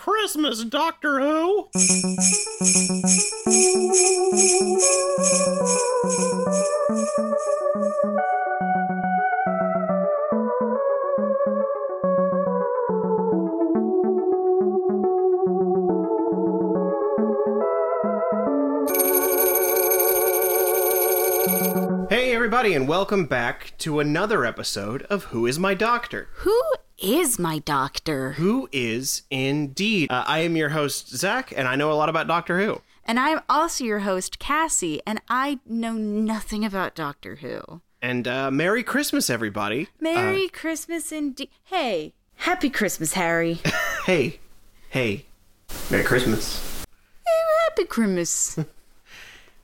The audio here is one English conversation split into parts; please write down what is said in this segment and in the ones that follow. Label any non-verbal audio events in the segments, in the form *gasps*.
Christmas, Doctor Who! Hey, everybody, and welcome back to another episode of Who is My Doctor? Who is my doctor? Who is indeed? Uh, I am your host, Zach, and I know a lot about Doctor Who. And I'm also your host, Cassie, and I know nothing about Doctor Who. And uh, Merry Christmas, everybody. Merry Christmas indeed. Hey, Happy Christmas, Harry. *laughs* Hey, hey, Merry Christmas. Happy Christmas. *laughs*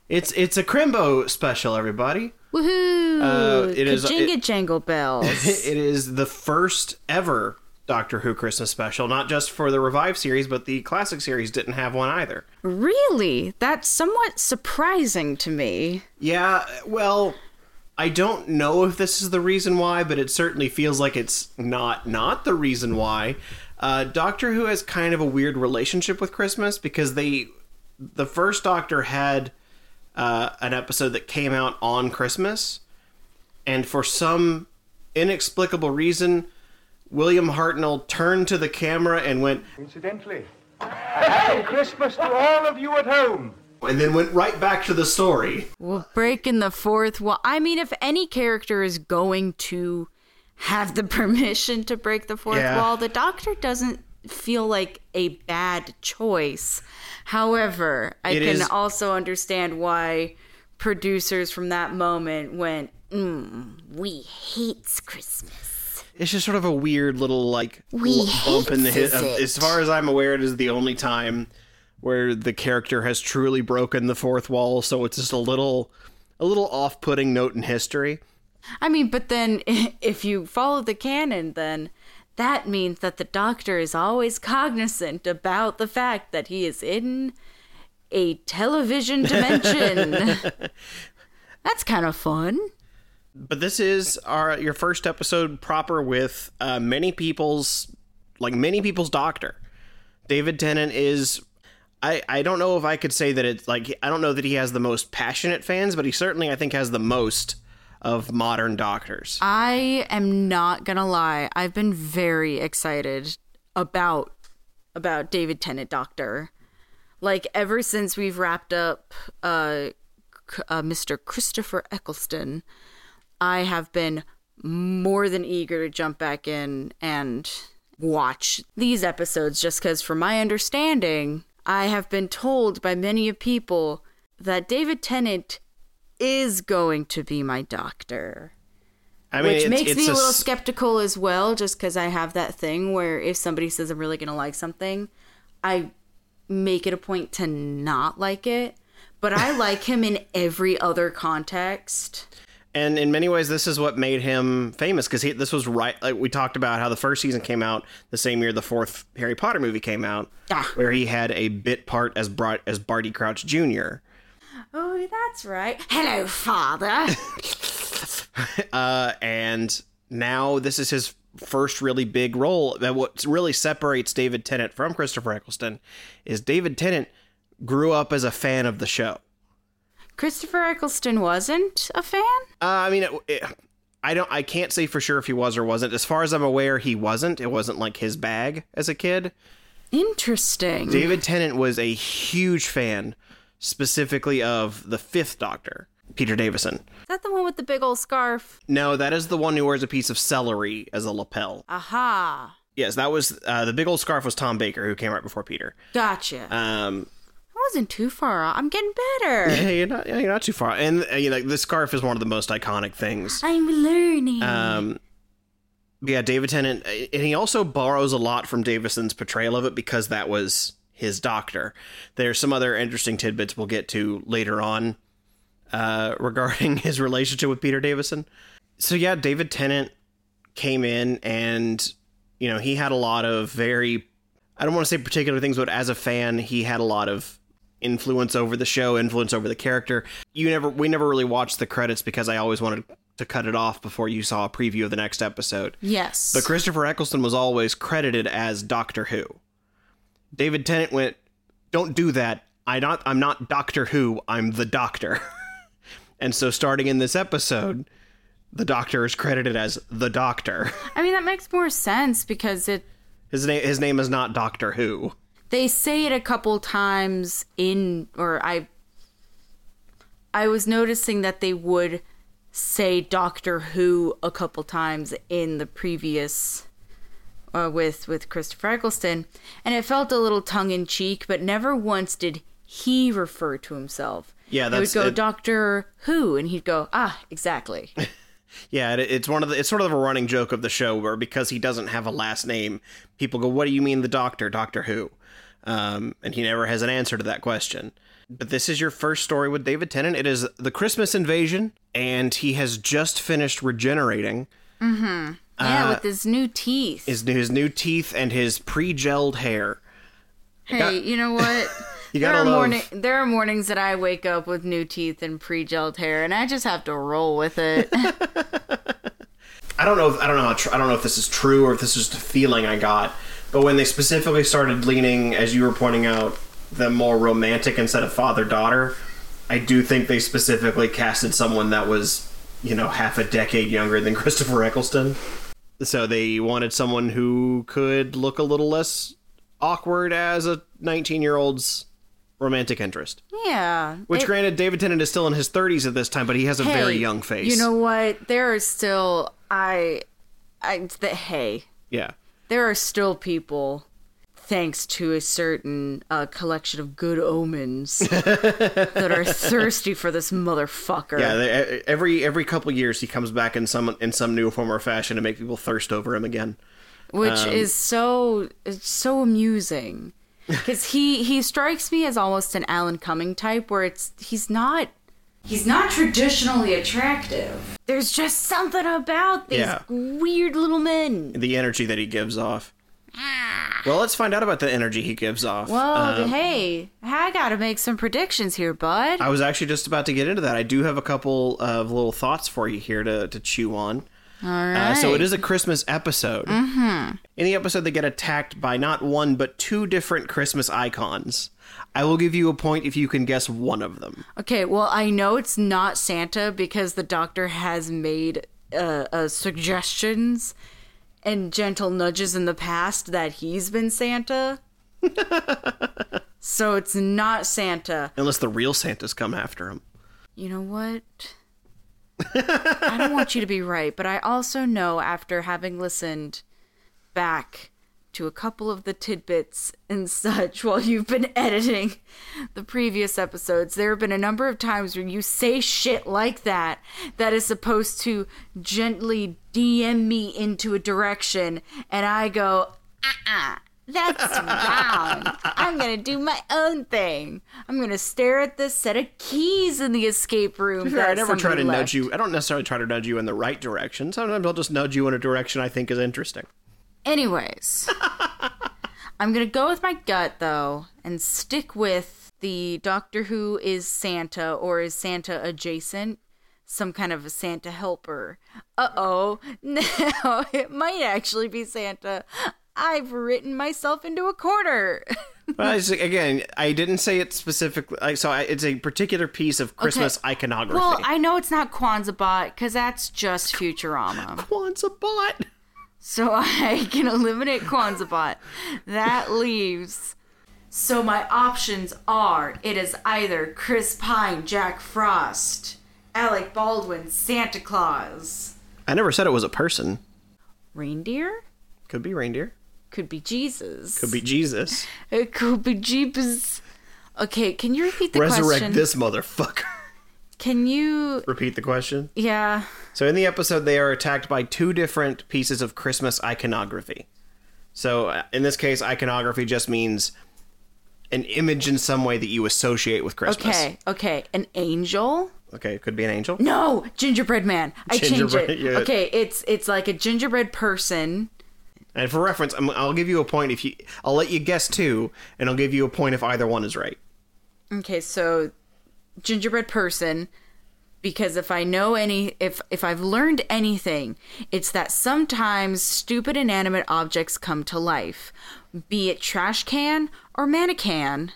It's it's a Crimbo special, everybody. Woohoo! Uh, it is- it- jangle bells. *laughs* it is the first ever Doctor Who Christmas special, not just for the Revive series, but the classic series didn't have one either. really? That's somewhat surprising to me. Yeah, well, I don't know if this is the reason why, but it certainly feels like it's not not the reason why. Uh, Doctor Who has kind of a weird relationship with Christmas because they, the first Doctor had uh, an episode that came out on Christmas, and for some inexplicable reason, William Hartnell turned to the camera and went, Incidentally, a happy Christmas to all of you at home. and then went right back to the story. Well, breaking the fourth wall. I mean, if any character is going to have the *laughs* permission to break the fourth Yeah. wall, the doctor doesn't feel like a bad choice. However, I It can is- also understand why producers from that moment went, mm, "We hates Christmas." it's just sort of a weird little like We bump in the hit. it. As far as I'm aware, it is the only time where the character has truly broken the fourth wall. So it's just a little, a little off-putting note in history. I mean, but then *laughs* if you follow the canon, then that means that the doctor is always cognizant about the fact that he is in a television dimension. *laughs* That's kind of fun. But this is our your first episode proper with uh, many people's like many people's doctor. David Tennant is. I, I don't know if I could say that it's like I don't know that he has the most passionate fans, but he certainly I think has the most of modern doctors. I am not gonna lie. I've been very excited about about David Tennant Doctor. Like ever since we've wrapped up uh, uh Mr. Christopher Eccleston, I have been more than eager to jump back in and watch these episodes just cuz from my understanding, I have been told by many people that David Tennant is going to be my doctor I mean, which it's, makes it's me a little skeptical as well just because i have that thing where if somebody says i'm really gonna like something i make it a point to not like it but i *laughs* like him in every other context and in many ways, this is what made him famous because this was right. Like we talked about how the first season came out the same year the fourth Harry Potter movie came out, Ah. where he had a bit part as Bart, as Barty Crouch Jr. oh that's right hello father *laughs* Uh, and now this is his first really big role. That what really separates David Tennant from Christopher Eccleston is David Tennant grew up as a fan of the show. christopher eccleston wasn't a fan Uh, I mean, it, it, I don't, I can't say for sure if he was or wasn't. As far as I'm aware, he wasn't. It wasn't like his bag as a kid. interesting David Tennant was a huge fan, specifically of the Fifth Doctor, Peter Davison. is that the one with the big old scarf No, that is the one who wears a piece of celery as a lapel. aha Yes, that was uh, the big old scarf was Tom Baker, who came right before Peter. gotcha Um, i wasn't too far off i'm getting better *laughs* yeah, you're not, yeah, you're not too far. And uh, you know, the scarf is one of the most iconic things. i'm learning Um, yeah, David Tennant, uh, and he also borrows a lot from Davison's portrayal of it because that was his doctor. There's some other interesting tidbits we'll get to later on uh, *laughs* regarding his relationship with Peter Davison. So yeah, David Tennant came in and you know he had a lot of very I don't want to say particular things, but as a fan, he had a lot of influence over the show, influence over the character. You never, we never really watched the credits because I always wanted to cut it off before you saw a preview of the next episode. Yes. But Christopher Eccleston was always credited as Doctor Who. David Tennant went, "Don't do that. I not I'm not Doctor Who. I'm the Doctor." *laughs* and so starting in this episode, the Doctor is credited as the Doctor. *laughs* I mean, that makes more sense because it His name his name is not Doctor Who. they say it a couple times in or I I was noticing that they would say Doctor Who a couple times in the previous uh, with with Christopher Eccleston and it felt a little tongue in cheek but never once did he refer to himself. Yeah, that's, He would go it- Doctor Who and he'd go ah exactly. *laughs* Yeah, it, it's one of the it's sort of a running joke of the show where because he doesn't have a last name, people go, "What do you mean the Doctor? Doctor Who?" Um, and he never has an answer to that question. But this is your first story with David Tennant. It is the Christmas invasion, and he has just finished regenerating yeah, uh, with his new teeth. his his new teeth and his pre-gelled hair. Hey, got- you know what? *laughs* You there are love- morning there are mornings that I wake up with new teeth and pre-gelled hair, and I just have to roll with it. *laughs* *laughs* I don't know. If, I don't know. How tr- I don't know if this is true or if this is just a feeling I got. But when they specifically started leaning, as you were pointing out, the more romantic instead of father daughter, I do think they specifically casted someone that was, you know, half a decade younger than Christopher Eccleston. So they wanted someone who could look a little less awkward as a 19 year old's romantic interest. yeah. Which, it- granted, David Tennant is still in his 30s at this time, but he has a hey, very young face. You know what? There are still I I the hey. yeah. There are still people thanks to a certain uh, collection of good omens *laughs* that are thirsty for this motherfucker. Yeah, they, every every couple years he comes back in some in some new form or fashion to make people thirst over him again. which Um, is so it's so amusing *laughs* because he he strikes me as almost an Alan Cumming type where it's he's not he's not traditionally attractive. There's just something about these Yeah. weird little men. The energy that he gives off. Well, let's find out about the energy he gives off. Well, Um, hey, I gotta make some predictions here, bud. I was actually just about to get into that. I do have a couple of little thoughts for you here to, to chew on. All Uh, so it is a Christmas episode. Mm-hmm. In the episode, they get attacked by not one but two different Christmas icons. I will give you a point if you can guess one of them. Okay, well, I know it's not Santa because the doctor has made uh, uh, suggestions and gentle nudges in the past that he's been Santa. *laughs* so it's not Santa. Unless the real Santas come after him. You know what? I don't want you to be right, but I also know after having listened back to a couple of the tidbits and *laughs* such while you've been editing the previous episodes, there have been a number of times where you say shit like that that is supposed to gently DM me into a direction, and I go, uh uh that's *laughs* wrong. I'm gonna do my own thing. I'm gonna stare at this set of keys in the escape room. Fair, I never try to somebody nudge you. I don't necessarily try to nudge you in the right direction. Sometimes I'll just nudge you in a direction I think is interesting. Anyways, *laughs* I'm gonna go with my gut though and stick with the Doctor Who is Santa or is Santa adjacent, some kind of a Santa helper. Uh oh, *laughs* now it might actually be Santa. I've written myself into a corner. *laughs* Just- again, I didn't say it specifically. Like, so I, it's a particular piece of Christmas iconography. well, I know it's not Kwanzaa bot because that's just Futurama. Kwanzaa bot. So *laughs* I can eliminate Kwanzaa bot. That leaves. So my options are it is either Chris Pine, Jack Frost, Alec Baldwin, Santa Claus, I never said it was a person. reindeer. Could be reindeer. Could be Jesus. Could be Jesus. *laughs* It could be Jeepers. Okay, can you repeat the Resurrect question? this motherfucker. Can you? Repeat the question. Yeah. So in the episode, they are attacked by two different pieces of Christmas iconography. So uh, in this case, iconography just means an image in some way that you associate with Christmas. Okay. Okay. An angel. Okay, it could be an angel. No, gingerbread man. I change it. yeah. Okay, it's it's like a gingerbread person. And for reference, I'm, I'll give you a point if you. I'll let you guess two, and I'll give you a point if either one is right. Okay, so gingerbread person because if I know any if if I've learned anything, it's that sometimes stupid inanimate objects come to life, be it trash can or mannequin.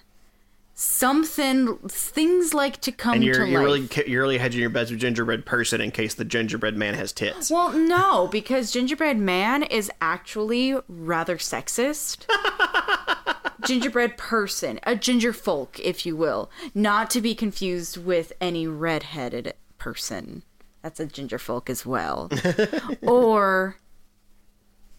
Something things like to come And you're to you're life. really you're really hedging your bets with gingerbread person in case the gingerbread man has tits. Well, no, because Gingerbread Man is actually rather sexist. *laughs* gingerbread person, a ginger folk, if you will, not to be confused with any redheaded person. That's a ginger folk as well. *laughs* or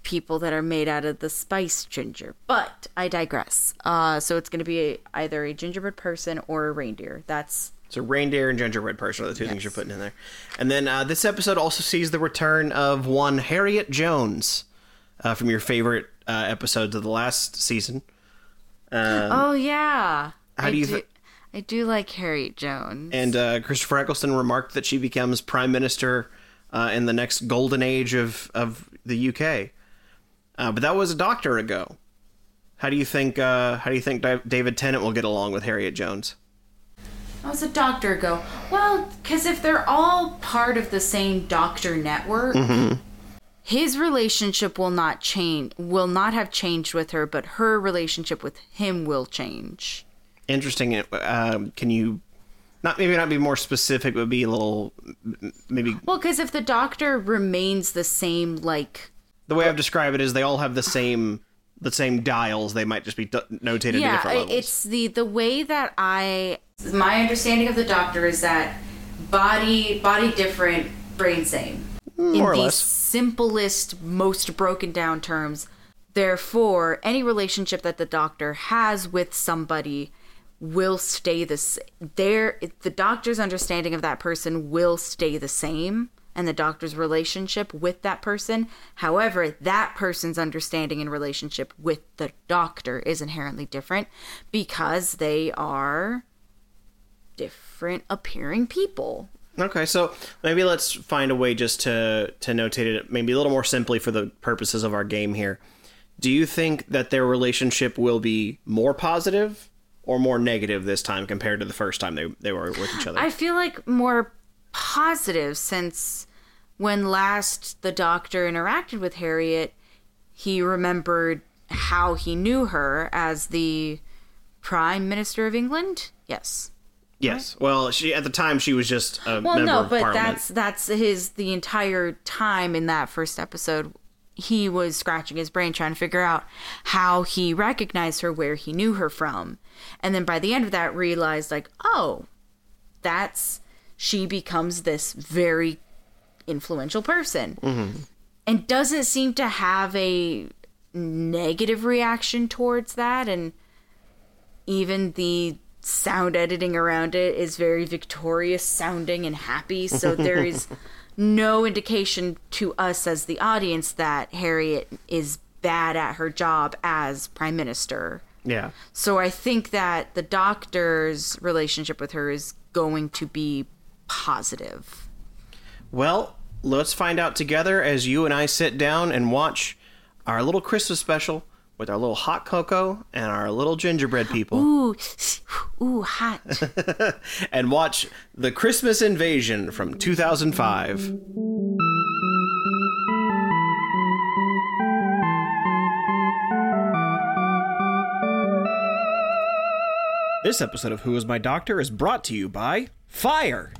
people that are made out of the spice ginger. But I digress. Uh, so it's going to be either a gingerbread person or a reindeer. That's So reindeer and gingerbread person are the two things you're putting in there. And then uh, this episode also sees the return of one Harriet Jones uh, from your favorite uh, episodes of the last season. Oh yeah. how I do you do, thi- I do like Harriet Jones. And uh, Christopher Eccleston remarked that she becomes prime minister uh, in the next golden age of, of the UK. Uh, but that was a doctor ago. How do you think? Uh, how do you think Di- David Tennant will get along with Harriet Jones? How does a doctor go? Well, because if they're all part of the same doctor network, his relationship will not change. Will not have changed with her, but her relationship with him will change. Interesting. Uh, can you not maybe not be more specific, but be a little maybe Well, because if the doctor remains the same, like the way I've described it is they all have the same the same dials. They might just be d- notated at yeah, different levels. it's the the way that I my understanding of the doctor is that body body different, brain same. Mm, more in or the less. simplest, most broken down terms. Therefore, any relationship that the doctor has with somebody will stay the s- there the doctor's understanding of that person will stay the same and the doctor's relationship with that person however that person's understanding and relationship with the doctor is inherently different because they are different appearing people Okay, so maybe let's find a way just to to notate it maybe a little more simply for the purposes of our game here. Do you think that their relationship will be more positive or more negative this time compared to the first time they they were with each other? I feel like more positive since when last the doctor interacted with Harriet, he remembered how he knew her as the Prime Minister of England. Yes. Yes. Well, she at the time she was just a Well, member no, of but parliament. that's that's his the entire time in that first episode. He was scratching his brain trying to figure out how he recognized her, where he knew her from, and then by the end of that, realized like, oh, that's she becomes this very influential person, mm-hmm. and doesn't seem to have a negative reaction towards that, and even the sound editing around it is very victorious sounding and happy. So *laughs* there is no indication to us as the audience that harriet is bad at her job as prime minister. Yeah. so i think that the doctor's relationship with her is going to be positive. Well, let's find out together as you and I sit down and watch our little Christmas special with our little hot cocoa and our little gingerbread people. ooh ooh hot *laughs* and watch The Christmas Invasion from 2005. This episode of Who is My Doctor is brought to you by Fire.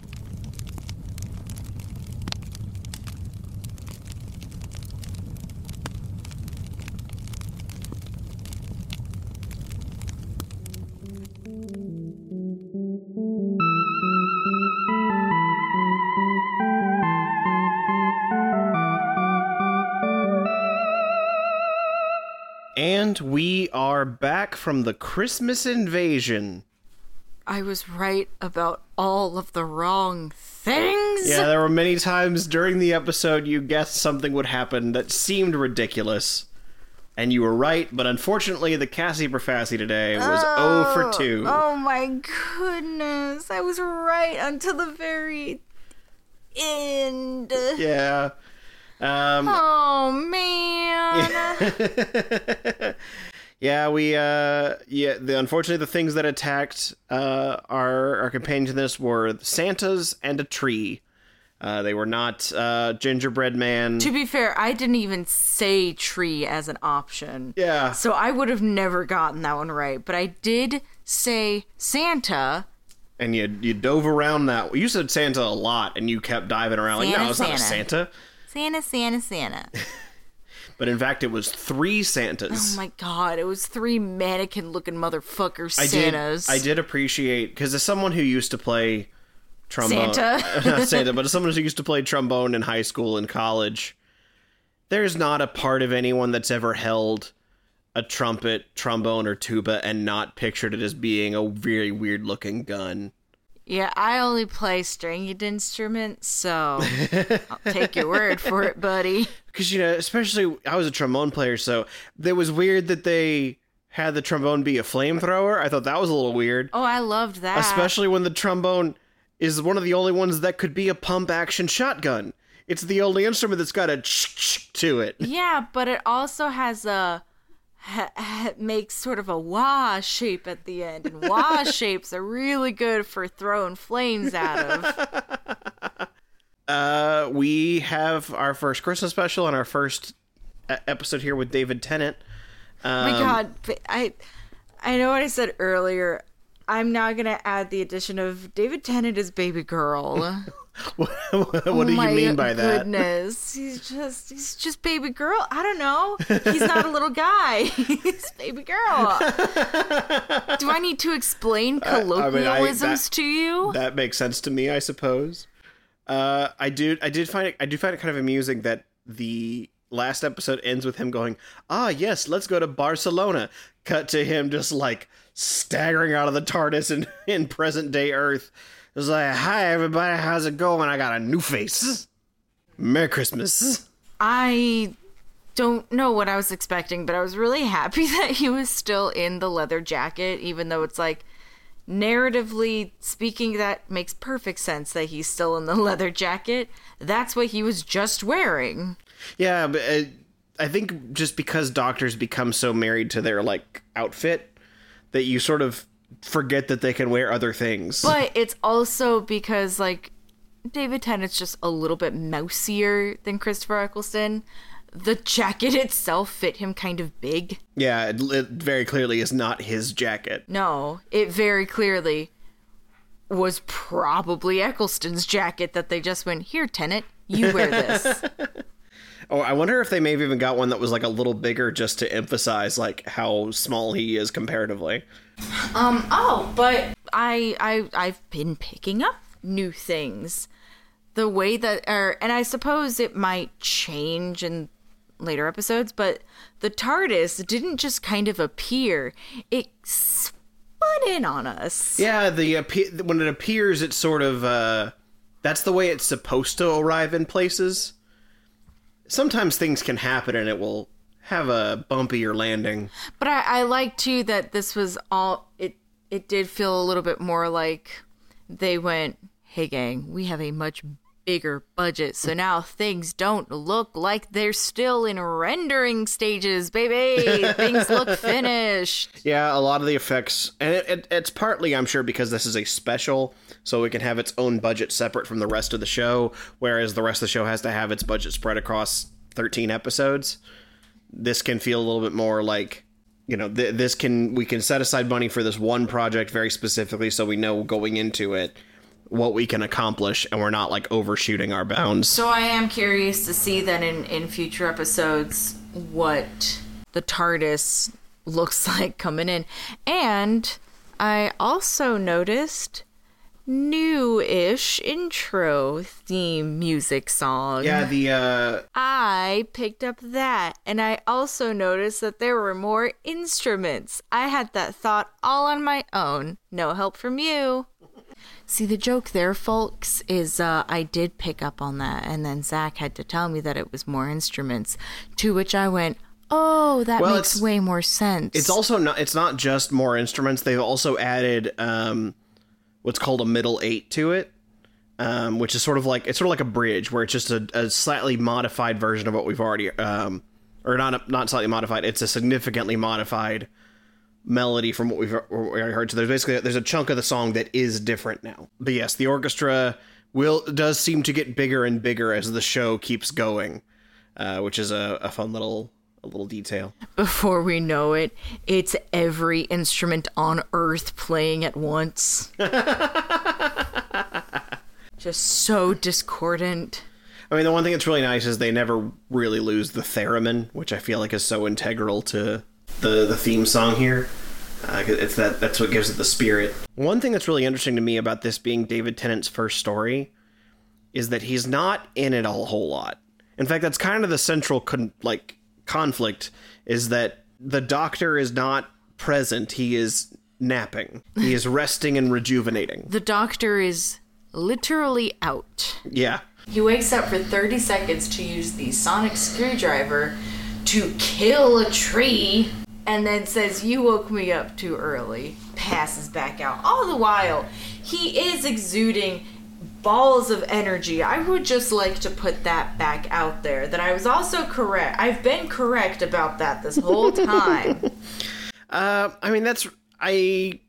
Back from the Christmas invasion. i was right about all of the wrong things Yeah, there were many times during the episode you guessed something would happen that seemed ridiculous. And you were right, but unfortunately, the Cassie Prophecy today was 0 for 2. Oh my goodness. I was right until the very end. Yeah. Um, oh man. *laughs* Yeah, *laughs* we uh yeah, the unfortunately the things that attacked uh our our companions in this were Santas and a tree. Uh they were not uh gingerbread man. To be fair, I didn't even say tree as an option. Yeah. So I would have never gotten that one right. But I did say Santa. and you you dove around that. You said Santa a lot and you kept diving around like no, it's not a Santa. Santa. Santa, Santa, Santa. But in fact it was three Santas. Oh my god, it was three mannequin looking motherfucker I did I did appreciate cuz as someone who used to play trombone Santa. *laughs* not Santa, but as someone who used to play trombone in high school and college, there's not a part of anyone that's ever held a trumpet, trombone, or tuba and not pictured it as being a very weird looking gun. Yeah, I only play stringed instruments, so *laughs* I'll take your word for it, buddy. Because, you know, especially I was a trombone player, so it was weird that they had the trombone be a flamethrower. I thought that was a little weird. Oh, I loved that. Especially when the trombone is one of the only ones that could be a pump action shotgun. It's the only instrument that's got a ch to it. Yeah, but it also has a ha, ha, makes sort of a wah shape at the end, and wah *laughs* shapes are really good for throwing flames out of. *laughs* Uh, we have our first Christmas special and our first e- episode here with David Tennant. Oh my god, I I know what I said earlier. I'm now gonna add the addition of David Tennant as baby girl. *laughs* *laughs* what what Oh do you mean by that? Goodness, he's just he's just baby girl. I don't know. He's not a little guy. *laughs* he's baby girl. *laughs* Do I need to explain I mean, I- colloquialisms that- to you? That makes sense to me, I suppose. Uh, I do. I did find it. I do find it kind of amusing that the last episode ends with him going, "Ah, yes, let's go to Barcelona." Cut to him just like staggering out of the TARDIS in in present day Earth. It was like, "Hi, everybody, how's it going? I got a new face. Merry Christmas." I don't know what I was expecting, but I was really happy *laughs* that he was still in the leather jacket, even though it's like narratively speaking, that makes perfect sense that he's still in the *laughs* leather jacket. That's what he was just wearing. Yeah, but uh, I think just because doctors become so married to their like outfit that you sort of forget that they can wear other things. But it's also because, like, David Tennant's just a little bit mousier than Christopher Eccleston. The jacket itself fit him kind of big. yeah, it, it very clearly is not his jacket. No, it very clearly was probably Eccleston's jacket that they just went, Here, Tennant, you wear this. *laughs* Oh, I wonder if they may have even got one that was like a little bigger just to emphasize like how small he is comparatively. um, oh, but I I I've been picking up new things. The way that or and I suppose it might change in later episodes, but the TARDIS didn't just kind of appear. It spun in on us. Yeah, the when it appears, it's sort of uh, that's the way it's supposed to arrive in places. Sometimes things can happen and it will have a bumpier landing. But I, I like too that this was all it it did feel a little bit more like they went, Hey gang, we have a much bigger budget, so now things don't look like they're still in rendering stages, baby. things look *laughs* finished. Yeah, a lot of the effects, and it, it, it's partly, I'm sure, because this is a special, so it can have its own budget separate from the rest of the show, whereas the rest of the show has to have its budget spread across 13 episodes. This can feel a little bit more like, you know, th- this can we can set aside money for this one project very specifically, so we know going into it what we can accomplish, and we're not like overshooting our bounds. So I am curious to see then in, in future episodes what the TARDIS looks *laughs* like coming in. And I also noticed new-ish intro theme music song. Yeah, the uh, I picked up that and I also noticed that there were more instruments. I had that thought all on my own. No help from you. See, the joke there, folks, is uh, I did pick up on that, and then Zach had to tell me that it was more instruments. To which I went, "Oh, that Well, makes way more sense." It's also not. It's not just more instruments. They've also added um, what's called a middle eight to it, um, which is sort of like it's sort of like a bridge where it's just a, a slightly modified version of what we've already um, or not not slightly modified. It's a significantly modified melody from what we've what we already heard. So there's basically there's a chunk of the song that is different now. But yes, the orchestra will does seem to get bigger and bigger as the show keeps going, uh, which is a, a fun little a little detail. Before we know it, it's every instrument on earth playing at once. *laughs* Just so discordant. I mean, the one thing that's really nice is they never really lose the theremin, which I feel like is so integral to the the theme song here. Uh, 'cause it's that that's what gives it the spirit. One thing that's really interesting to me about this being David Tennant's first story is that he's not in it a whole lot. In fact, that's kind of the central con- like conflict is that the doctor is not present. He is napping. He is *laughs* resting and rejuvenating. The doctor is literally out. Yeah. He wakes up for 30 seconds to use the sonic screwdriver to kill a tree and then says, You woke me up too early. Passes back out. All the while, he is exuding balls of energy. I would just like to put that back out there that I was also correct. I've been correct about that this whole *laughs* time. Uh, I mean, that's I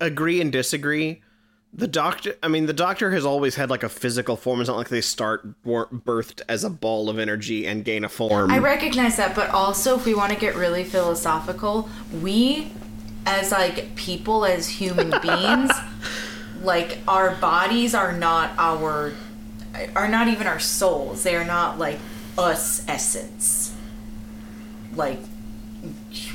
agree and disagree. The doctor, I mean, the doctor has always had like a physical form. It's not like they start birthed as a ball of energy and gain a form. I recognize that, but also if we want to get really philosophical, we as like people as human *laughs* beings, like our bodies are not our are not even our souls. They are not like us essence. Like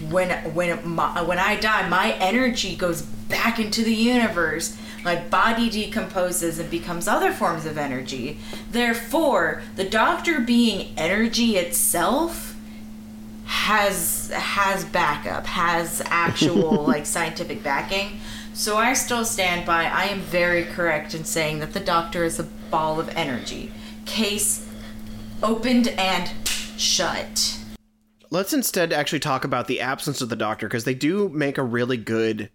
when when my, when I die, my energy goes back into the universe. My body decomposes and becomes other forms of energy. Therefore, the doctor being energy itself has has backup, has actual *laughs* like scientific backing. So I still stand by I am very correct in saying that the doctor is a ball of energy. Case opened and shut. Let's instead actually talk about the absence of the doctor because they do make a really good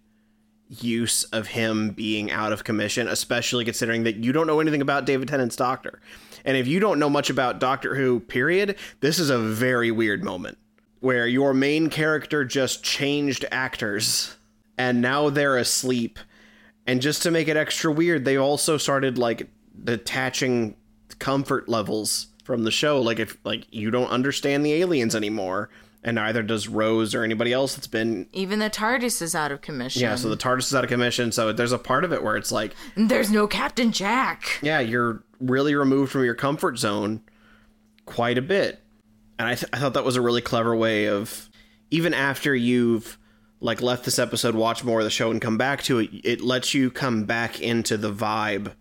use of him being out of commission, especially considering that you don't know anything about David Tennant's doctor. And if you don't know much about Doctor Who, period, this is a very weird moment where your main character just changed actors and now they're asleep. And just to make it extra weird, they also started like detaching comfort levels from the show. Like if like you don't understand the aliens anymore, and neither does Rose or anybody else that's been Even the TARDIS is out of commission. yeah, so the TARDIS is out of commission, so there's a part of it where it's like, There's no Captain Jack. yeah, you're really removed from your comfort zone quite a bit. And I, th- I thought that was a really clever way of, even after you've like left this episode, watch more of the show, and come back to it, it lets you come back into the vibe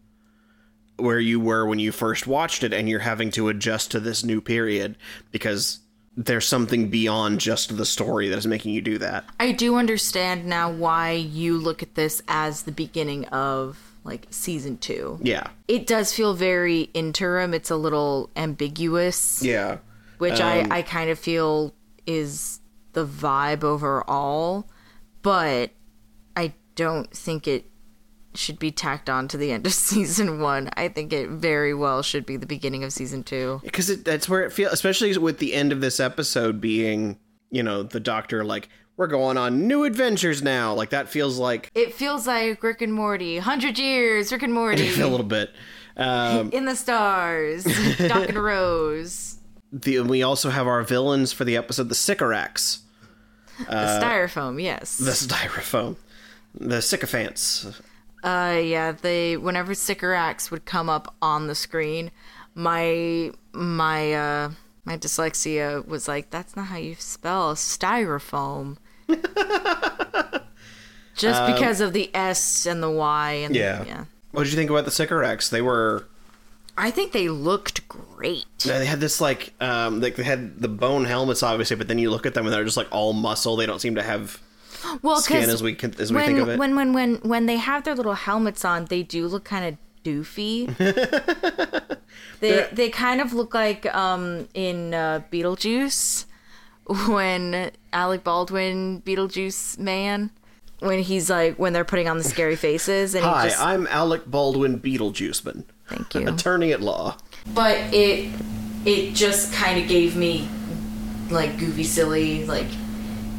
where you were when you first watched it, and you're having to adjust to this new period because there's something beyond just the story that is making you do that. I do understand now why you look at this as the beginning of like season two. Yeah. It does feel very interim. It's a little ambiguous, Yeah. which Um, I, I kind of feel is the vibe overall, but I don't think it should be tacked on to the end of *laughs* season one. I think it very well should be the beginning of season two. because that's where it feels especially with the end of this episode being you know the doctor like we're going on new adventures now like that feels like It feels like Rick and Morty, hundred years, Rick and Morty. *laughs* a little bit um in the stars, Doc and *laughs* Rose, the, we also have our villains for the episode the sycorax the styrofoam. Yes. the styrofoam the sycophants Uh, yeah. They whenever Sycorax would come up on the screen, my my uh my dyslexia was like, "That's not how you spell styrofoam." *laughs* Just because of the S and the Y and yeah. yeah. what did you think about the sycorax they were I think they looked great. they had this like um like they had the bone helmets obviously but then you look at them and they're just like all muscle they don't seem to have *gasps* Well, skin because as we can as we when, think of it when when when when they have their little helmets on, they do look kind of doofy. *laughs* they they kind of look like um in uh, Beetlejuice *laughs* when Alec Baldwin Beetlejuice man when he's like when they're putting on the scary *laughs* faces and hi he just i'm alec baldwin beetlejuiceman thank you. attorney at law but it it just kind of gave me like goofy, silly, like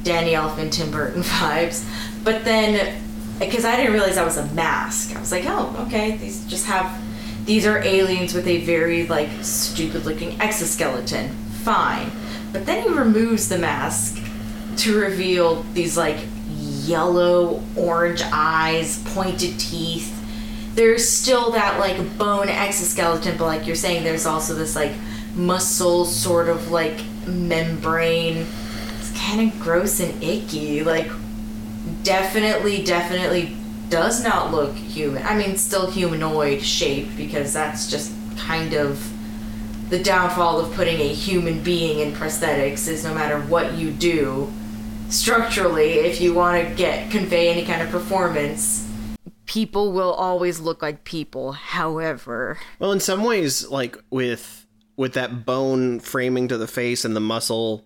Danny Elfman, Tim Burton *laughs* vibes. But then, because I didn't realize that was a mask, I was like, oh, okay, these just have. These are aliens with a very like stupid looking exoskeleton. Fine. But then he removes the mask to reveal these like yellow orange eyes, pointed teeth. There's still that like bone exoskeleton, but like you're saying, there's also this like muscle sort of like membrane. Kind of gross and icky. Like, definitely, definitely does not look human. I mean, still humanoid shape because that's just kind of the downfall of putting a human being in prosthetics is no matter what you do structurally if you want to get convey any kind of performance people will always look like people however Well, in some ways, like with with that bone framing to the face and the muscle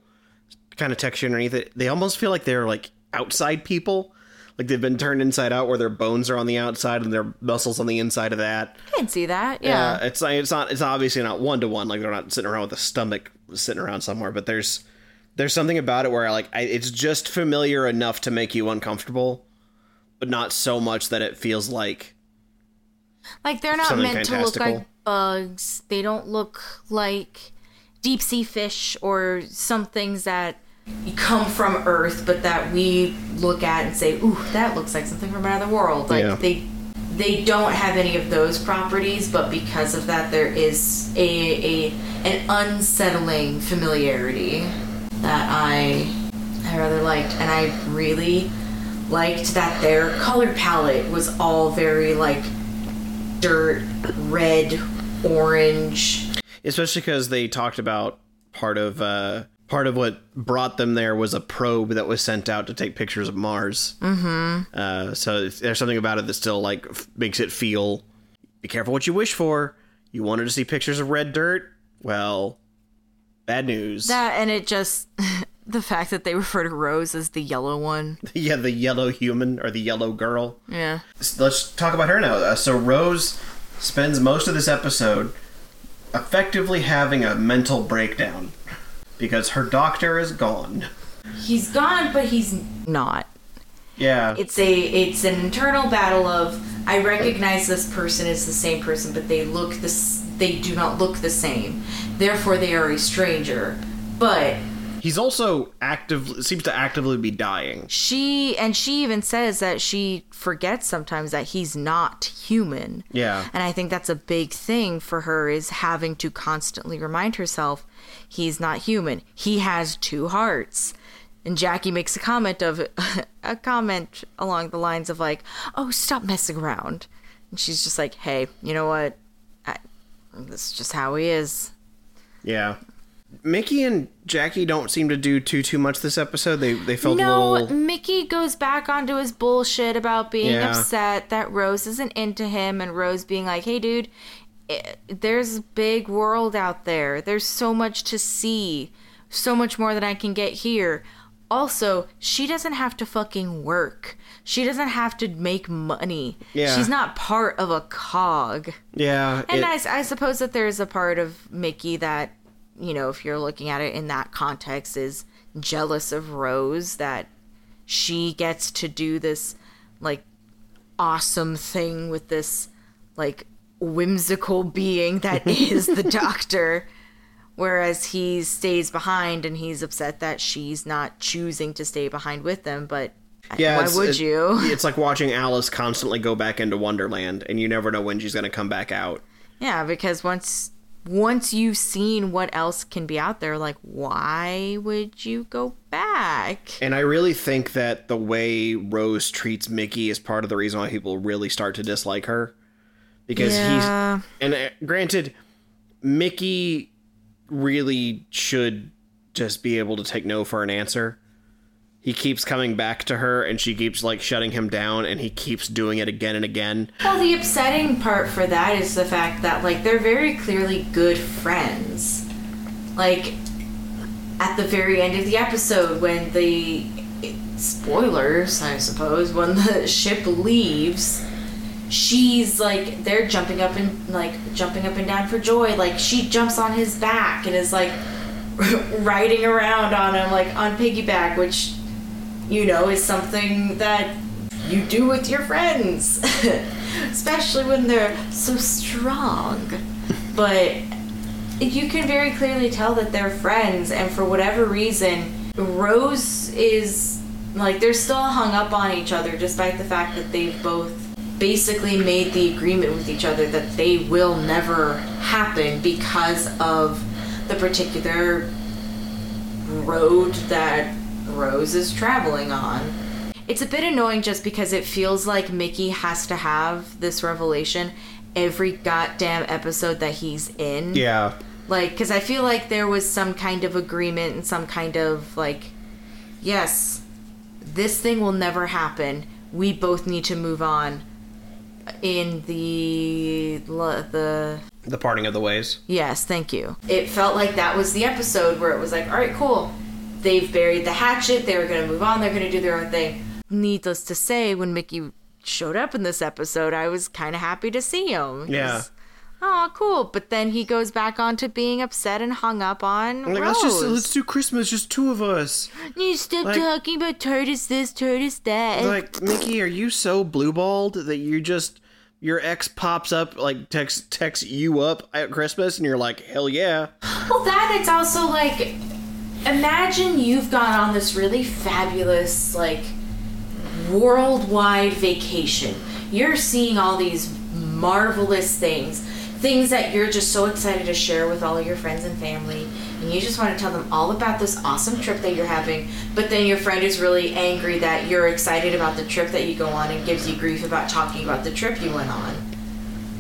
kind of texture underneath it, they almost feel like they're like outside people. Like they've been turned inside out, where their bones are on the outside and their muscles on the inside of that. i can see that yeah, it's like it's not it's obviously not one to one. Like they're not sitting around with a stomach sitting around somewhere, but there's there's something about it where like I, it's just familiar enough to make you uncomfortable, but not so much that it feels like like they're not meant to look like bugs they don't look like deep sea fish or some things that come from earth but that we look at and say ooh that looks like something from another world. Like Yeah. they they don't have any of those properties but because of that there is a, a an unsettling familiarity that i i rather liked. And i really liked that their color palette was all very like dirt red orange. Especially because they talked about part of uh part of what brought them there was a probe that was sent out to take pictures of mars. Mm-hmm. Uh so there's something about it that still like f- makes it feel be careful what you wish for. You wanted to see pictures of red dirt? Well bad news. That and it just *laughs* the fact that they refer to rose as the yellow one. *laughs* Yeah the yellow human or the yellow girl. Yeah. S- let's talk about her now. Uh, so Rose spends most of this episode effectively having a mental breakdown because her doctor is gone. he's gone but he's not Yeah. it's a it's an internal battle of i recognize this person as the same person but they look this they do not look the same therefore they are a stranger but He's also active seems to actively be dying. she and she even says that she forgets sometimes that he's not human Yeah. and i think that's a big thing for her is having to constantly remind herself he's not human he has two hearts and jackie makes a comment of *laughs* a comment along the lines of like oh stop messing around and she's just like hey you know what I, this is just how he is Yeah. Mickey and Jackie don't seem to do too too much this episode. They they felt a No, little Mickey goes back onto his bullshit about being Yeah. upset that Rose isn't into him, and Rose being like, "Hey, dude, eh, there's a big world out there. There's so much to see, so much more than I can get here." Also, she doesn't have to fucking work. She doesn't have to make money. Yeah. She's not part of a cog. Yeah. And it- I, I suppose that there's a part of Mickey that, you know, if you're looking at it in that context, is jealous of Rose that she gets to do this, like, awesome thing with this, like, whimsical being that *laughs* is the doctor. Whereas he stays behind and he's upset that she's not choosing to stay behind with them. But yeah, why would you? *laughs* It's like watching Alice constantly go back into Wonderland and you never know when she's going to come back out. Yeah, because once once you've seen what else can be out there, like why would you go back? And I really think that the way Rose treats Mickey is part of the reason why people really start to dislike her. Because Yeah. he's and uh, granted Mickey really should just be able to take no for an answer. He keeps coming back to her and she keeps like shutting him down and he keeps doing it again and again. Well, the upsetting part for that is the fact that like they're very clearly good friends. Like at the very end of the episode when the spoilers, I suppose, when the *laughs* ship leaves, she's like they're jumping up and like jumping up and down for joy. Like she jumps on his back and is like *laughs* riding around on him like on piggyback, which you know is something that you do with your friends, *laughs* especially when they're so strong. But you can very clearly tell that they're friends, and for whatever reason, Rose is like they're still hung up on each other, despite the fact that they've both basically made the agreement with each other that they will never happen because of the particular road that Rose is traveling on. It's a bit annoying just because it feels like Mickey has to have this revelation every goddamn episode that he's in. Yeah. Like, because I feel like there was some kind of agreement and some kind of, like, yes, this thing will never happen. We both need to move on. In the. the. The parting of the ways. Yes, thank you. It felt like that was the episode where it was like, all right, cool. They've buried the hatchet. They were going to move on. They're going to do their own thing. Needless to say, when Mickey showed up in this episode, I was kind of happy to see him. Yeah. Oh, cool. But then he goes back on to being upset and hung up on Like, Rose. let's just let's do Christmas, just two of us. you stop like- talking about tortoise this, tortoise that. Like, Mickey, are you so blueballed that you just your ex pops up like text texts you up at Christmas and you're like, hell yeah. Well, that it's also like, imagine you've gone on this really fabulous, like, worldwide vacation. You're seeing all these marvelous things, things that you're just so excited to share with all of your friends and family. And you just want to tell them all about this awesome trip that you're having, but then your friend is really angry that you're excited about the trip that you go on and gives you grief about talking about the trip you went on.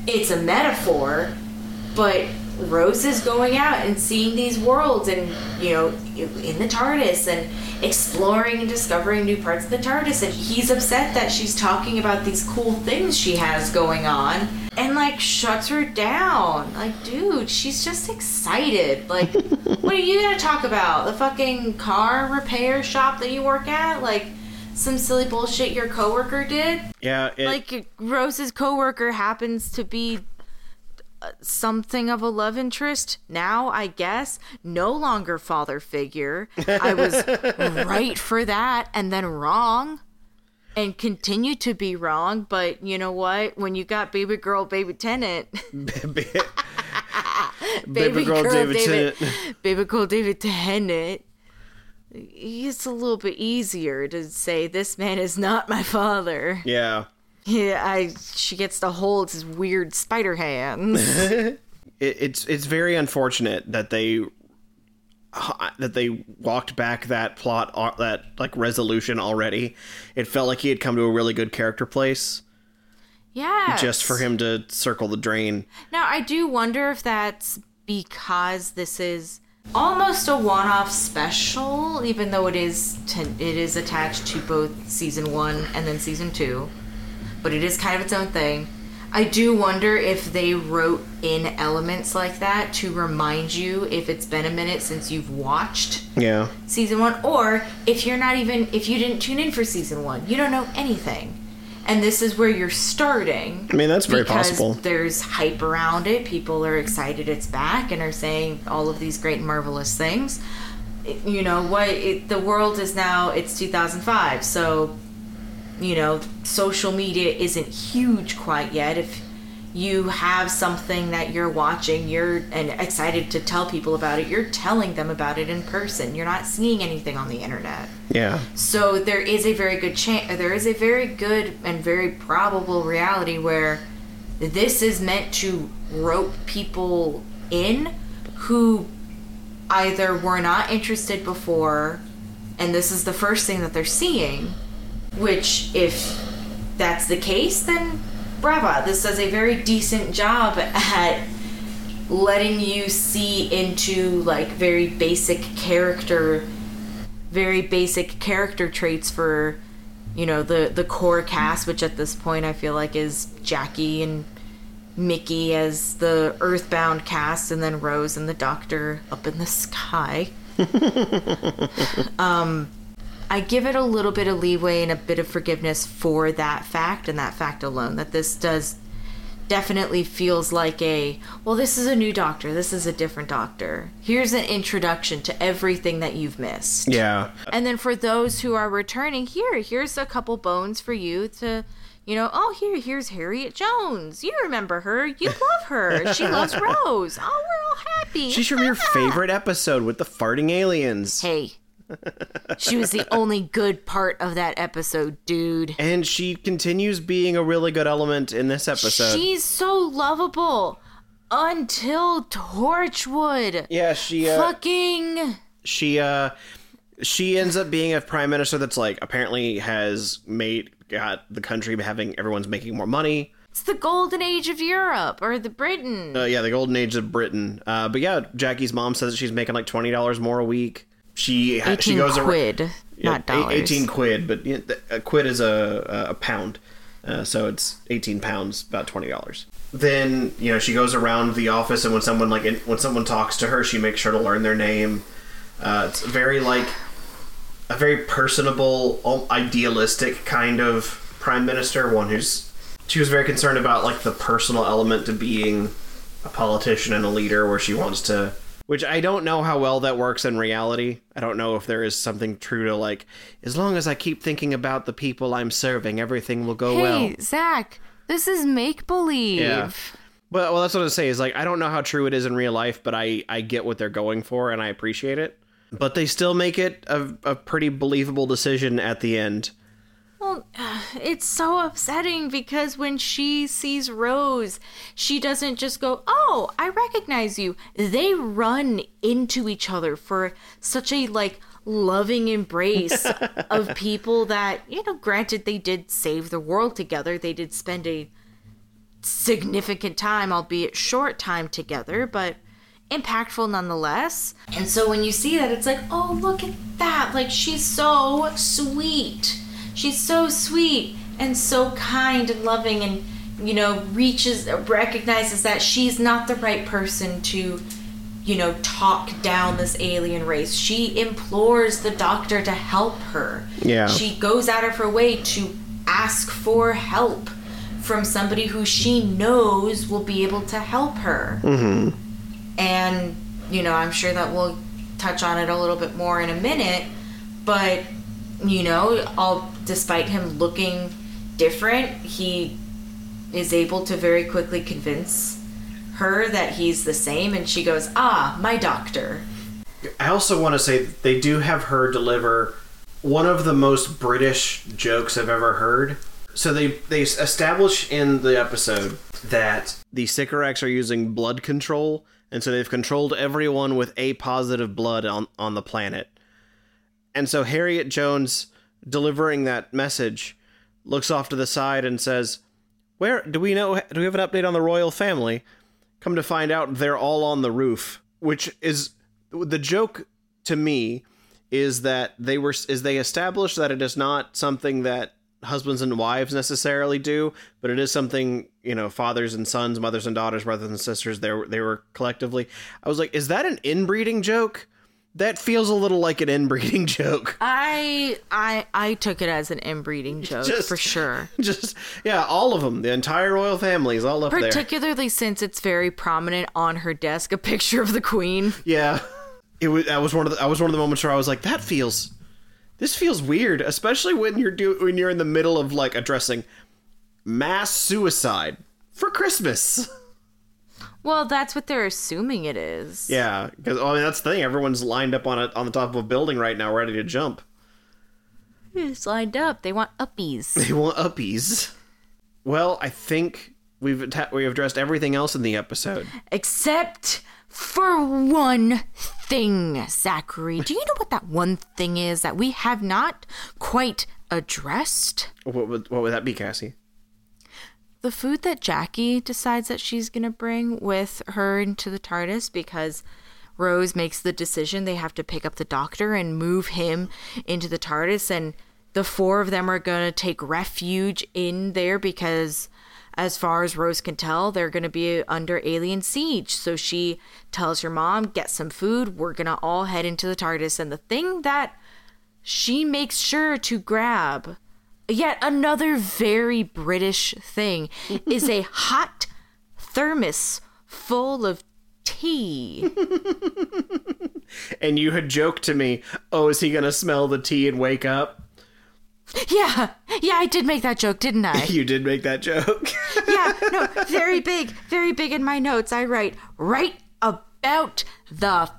It's a metaphor, but Rose is going out and seeing these worlds and, you know, in the TARDIS and exploring and discovering new parts of the TARDIS. And he's upset that she's talking about these cool things she has going on and, like, shuts her down. Like, dude, she's just excited. Like, *laughs* what are you gonna talk about? The fucking car repair shop that you work at? Like, some silly bullshit your coworker did? Yeah, it, like Rose's coworker happens to be something of a love interest now, I guess. No longer father figure. I was *laughs* right for that and then wrong and continue to be wrong, but you know what? When you got baby girl baby Tennant, baby, girl, David, Tennant. baby girl David Tennant, *laughs* it's a little bit easier to say this man is not my father. Yeah. Yeah, I she gets to hold his weird spider hands. *laughs* It, it's it's very unfortunate that they that they walked back that plot uh, that like resolution already. It felt like he had come to a really good character place yeah. just for him to circle the drain. Now, I do wonder if that's because this is almost a one-off special, even though it is t- it is attached to both season one and then season two, but it is kind of its own thing. I do wonder if they wrote in elements like that to remind you if it's been a minute since you've watched Yeah. season one, or if you're not even if you didn't tune in for season one, you don't know anything, and this is where you're starting. I mean, that's very because possible. There's hype around it. People are excited it's back and are saying all of these great, marvelous things. You know what? It, the world is now. It's 2005, so you know social media isn't huge quite yet. If you have something that you're watching, you're and excited to tell people about it. You're telling them about it in person. You're not seeing anything on the internet. Yeah. So there is a very good chance. There is a very good and very probable reality where this is meant to rope people in who either were not interested before, and this is the first thing that they're seeing. Which, if that's the case, then brava. This does a very decent job at letting you see into like very basic character very basic character traits for you know the the core cast which at this point I feel like is Jackie and Mickey as the earthbound cast and then Rose and the doctor up in the sky *laughs* um I give it a little bit of leeway and a bit of forgiveness for that fact and that fact alone that this does definitely feels like a well this is a new doctor this is a different doctor. Here's an introduction to everything that you've missed. Yeah. and then for those who are returning here here's a couple bones for you to you know oh here here's harriet jones. You remember her. You *laughs* love her. She loves rose. Oh we're all happy. She's from your favorite episode with the farting aliens. hey she was the only good part of that episode dude And she continues being a really good element in this episode. she's so lovable until torchwood yeah, she uh, fucking she uh she ends up being a prime minister that's like apparently has made got the country having everyone's making more money. it's the golden age of europe or the britain Uh, yeah, the golden age of Britain. Uh, but yeah, Jackie's mom says that she's making like twenty dollars more a week. She she goes quid Yeah, not eight- dollars 18 quid, but you know, th- a quid is a, a pound. Uh, so it's 18 pounds, about $20. Then, you know, she goes around the office and when someone like when someone talks to her, she makes sure to learn their name. Uh, it's very like a very personable, idealistic kind of prime minister, one who's she was very concerned about like the personal element to being a politician and a leader where she wants to which I don't know how well that works in reality. I don't know if there is something true to like as long as I keep thinking about the people I'm serving, everything will go well. hey well. zach this is make believe Yeah. But well that's what I say is like I don't know how true it is in real life, but I I get what they're going for and I appreciate it. But they still make it a, a pretty believable decision at the end. Well, *sighs* it's so upsetting because when she sees Rose, she doesn't just go, "Oh, I recognize you." They run into each other for such a like loving embrace *laughs* of people that, you know, granted they did save the world together. They did spend a significant time, albeit short time together, but impactful nonetheless. And so when you see that, it's like, oh, look at that. Like, she's so sweet. She's so sweet and so kind and loving and, you know, reaches, recognizes that she's not the right person to, you know, talk down this alien race. She implores the doctor to help her. Yeah. She goes out of her way to ask for help from somebody who she knows will be able to help her. Mm-hmm. And, you know, I'm sure that we'll touch on it a little bit more in a minute, but, you know, all despite him looking different, he is able to very quickly convince her that he's the same, and she goes, Ah, my doctor. I also want to say they do have her deliver one of the most British jokes I've ever heard. So they they establish in the episode that the Sycorax are using blood control, and so they've controlled everyone with A positive blood on on the planet. And so Harriet Jones delivering that message looks off to the side and says, "Where do we know do we have an update on the royal family?" Come to find out they're all on the roof, which is the joke to me is that they were is they established that it is not something that husbands and wives necessarily do, but it is something you know fathers and sons, mothers and daughters, brothers and sisters. They were, they were collectively. I was like, is that an inbreeding joke? That feels a little like an inbreeding *laughs* joke. I I I took it as an inbreeding joke Just- for sure. *laughs* Just yeah, all of them, the entire royal family is all up there. Particularly since it's very prominent on her desk, a picture of the queen. Yeah, it was. That was one of the. I was one of the moments where I was like, that feels. This feels weird, especially when you're do when you're in the middle of like addressing mass suicide for Christmas. *laughs* Well, that's what they're assuming it is. Yeah, because I mean that's the thing. Everyone's lined up on a, on the top of a building right now, ready to jump. It's lined up. They want uppies. *laughs* They want uppies. Well, I think we've atta- we've addressed everything else in the episode. Except for one thing, Zachary. Do you know what that one thing is that we have not quite addressed? What would what would that be, Cassie? The food that Jackie decides that she's gonna bring with her into the TARDIS because Rose makes the decision they have to pick up the doctor and move him into the TARDIS and the four of them are gonna take refuge in there because as far as Rose can tell, they're gonna be under alien siege. So she tells her mom, get some food, we're gonna all head into the TARDIS and the thing that she makes sure to grab yet another very British thing is a *laughs* hot thermos full of tea. *laughs* And you had joked to me, "Oh, is he gonna smell the tea and wake up?" yeah, yeah, I did make that joke, didn't I? *laughs* You did make that joke. yeah, no, very big, very big in my notes. I write right about the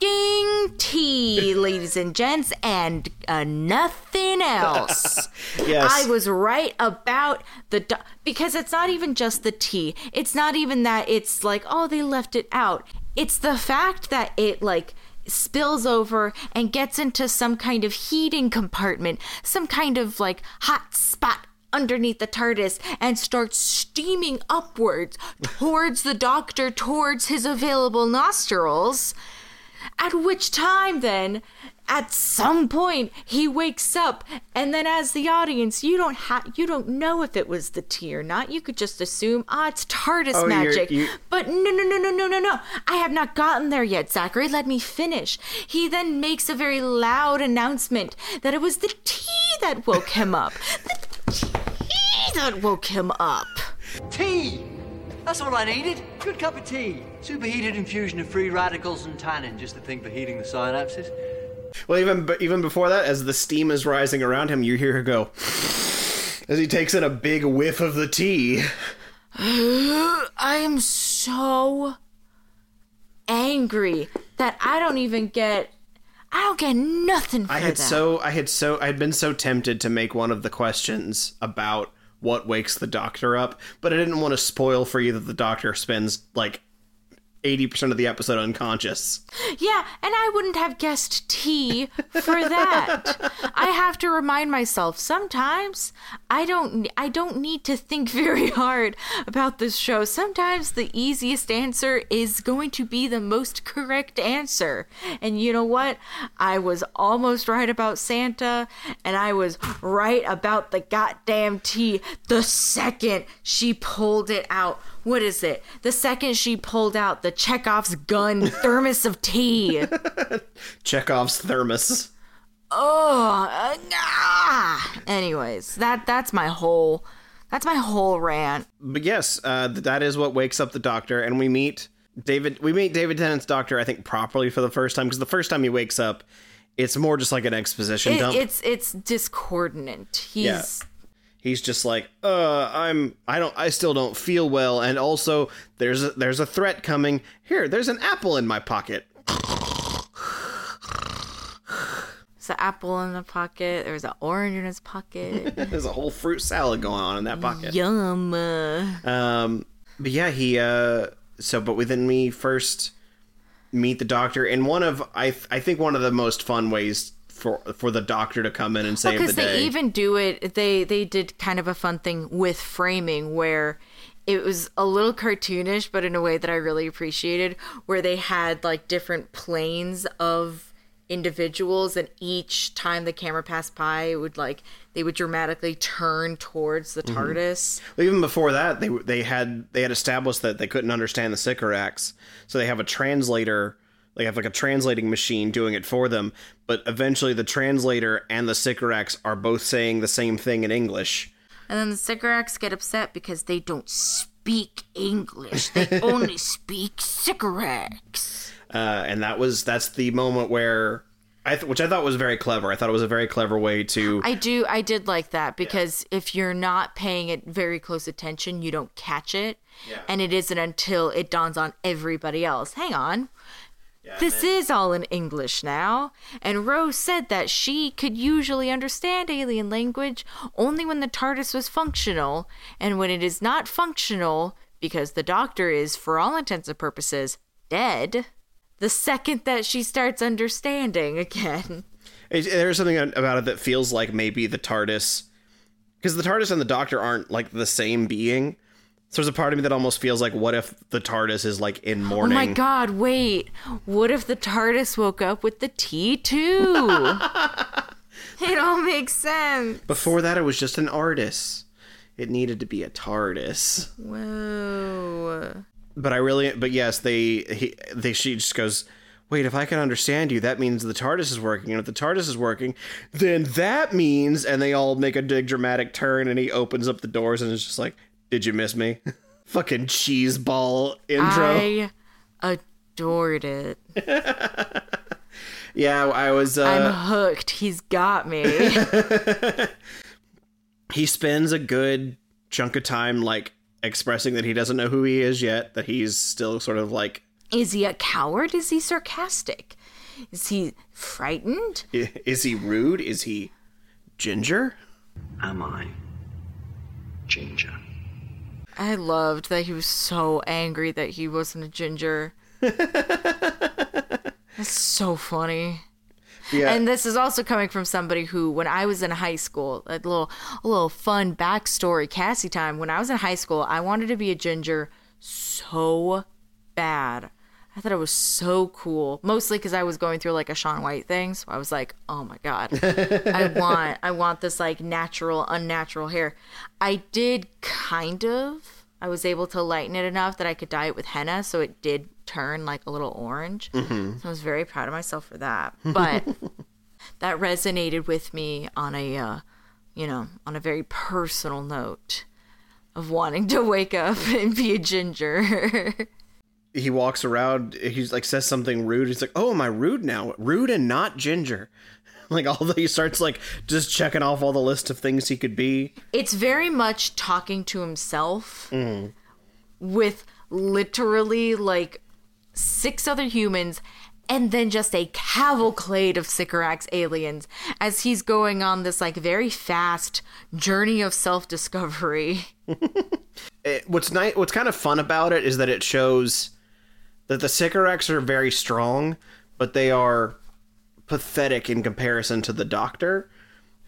tea, *laughs* ladies and gents, and uh, nothing else. *laughs* yes. I was right about the do- because it's not even just the tea. It's not even that it's like oh they left it out. It's the fact that it like spills over and gets into some kind of heating compartment, some kind of like hot spot underneath the TARDIS and starts steaming upwards towards the doctor, towards his available nostrils. At which time, then, at some point, he wakes up, and then, as the audience, you don't have, you don't know if it was the tea or not. You could just assume, ah, it's TARDIS Oh, you're- magic. you- But no, no, no, no, no, no, no. I have not gotten there yet, Zachary. Let me finish. He then makes a very loud announcement that it was the tea that woke him up. The tea that woke him up. Tea! That's all I needed. Good cup of tea. Superheated infusion of free radicals and tannin, just the thing for heating the synapses. well, even even before that, as the steam is rising around him, you hear her go *sighs* as he takes in a big whiff of the tea. *sighs* I am so angry that I don't even get. I don't get nothing for I had that. so I had so I had been so tempted to make one of the questions about what wakes the doctor up, but I didn't want to spoil for you that the doctor spends like 80% of the episode unconscious. Yeah, and I wouldn't have guessed tea for that. *laughs* I have to remind myself sometimes I don't I don't need to think very hard about this show. Sometimes the easiest answer is going to be the most correct answer. And you know what? I was almost right about Santa and I was right about the goddamn tea the second she pulled it out. What is it? The second she pulled out the Chekhov's gun *laughs* thermos of tea. Chekhov's thermos. Oh, uh, ah. anyways, that that's my whole that's my whole rant. But yes, uh, that is what wakes up the doctor, and we meet David. We meet David Tennant's doctor, I think, properly for the first time because the first time he wakes up, it's more just like an exposition It, dump. it's it's discordant. He's Yeah. He's just like, uh, I'm, I don't, I still don't feel well, and also there's a, there's a threat coming. Here, there's an apple in my pocket. there's an apple in the pocket. There's an orange in his pocket. *laughs* There's a whole fruit salad going on in that pocket. Yum. Um, but yeah, he uh so but within me first meet the doctor and one of I th- I think one of the most fun ways for for the doctor to come in and save because the day. they even do it. They they did kind of a fun thing with framing where it was a little cartoonish, but in a way that I really appreciated, where they had like different planes of individuals and each time the camera passed by it would like they would dramatically turn towards the Mm-hmm. TARDIS. Even before that, they they had they had established that they couldn't understand the Sycorax, so they have a translator. They have like a translating machine doing it for them, but eventually the translator and the Sycorax are both saying the same thing in English. And then the Sycorax get upset because they don't speak English. They *laughs* only speak Sycorax. uh, and that was that's the moment where I th- which I thought was very clever. I thought it was a very clever way to I do. I did like that because if you're not paying it very close attention, you don't catch it, and it isn't until it dawns on everybody else. Hang on. This is all in English now. And Rose said that she could usually understand alien language only when the TARDIS was functional, and when it is not functional, because the doctor is, for all intents and purposes, dead, the second that she starts understanding again. There's something about it that feels like maybe the TARDIS, because the TARDIS and the Doctor aren't like the same being. So there's a part of me that almost feels like, what if the TARDIS is like in mourning? Oh my god, wait. What if the TARDIS woke up with the T too? *laughs* it all makes sense. Before that, it was just an artist. It needed to be a TARDIS. Whoa. But I really, but yes, they, he, they, she just goes, wait, if I can understand you, that means the TARDIS is working. And if the TARDIS is working, then that means, and they all make a big dramatic turn and he opens up the doors and is just like, did you miss me? *laughs* fucking cheese ball intro. I adored it. *laughs* yeah, I was. Uh, I'm hooked. He's got me. *laughs* he spends a good chunk of time like expressing that he doesn't know who he is yet. That he's still sort of like. Is he a coward? Is he sarcastic? Is he frightened? Is he rude? Is he ginger? Am I ginger? I loved that he was so angry that he wasn't a ginger. *laughs* That's so funny. Yeah. And this is also coming from somebody who, when I was in high school, a little, a little fun backstory, Cassie time. When I was in high school, I wanted to be a ginger so bad. I thought it was so cool, mostly because I was going through like a Shaun White thing. So I was like, "Oh my god, I *laughs* want, I want this like natural, unnatural hair." I did kind of. I was able to lighten it enough that I could dye it with henna, so it did turn like a little orange. So I was very proud of myself for that. But *laughs* that resonated with me on a, uh, you know, on a very personal note of wanting to wake up *laughs* and be a ginger. He walks around. He's like says something rude. He's like, "Oh, am I rude now? Rude and not ginger." *laughs* Like although he starts like just checking off all the list of things he could be. it's very much talking to himself mm. with literally like six other humans and then just a cavalcade of Sycorax aliens as he's going on this like very fast journey of self-discovery. *laughs* It, what's nice, what's kind of fun about it is that it shows that the Sycorax are very strong, but they are pathetic in comparison to the Doctor,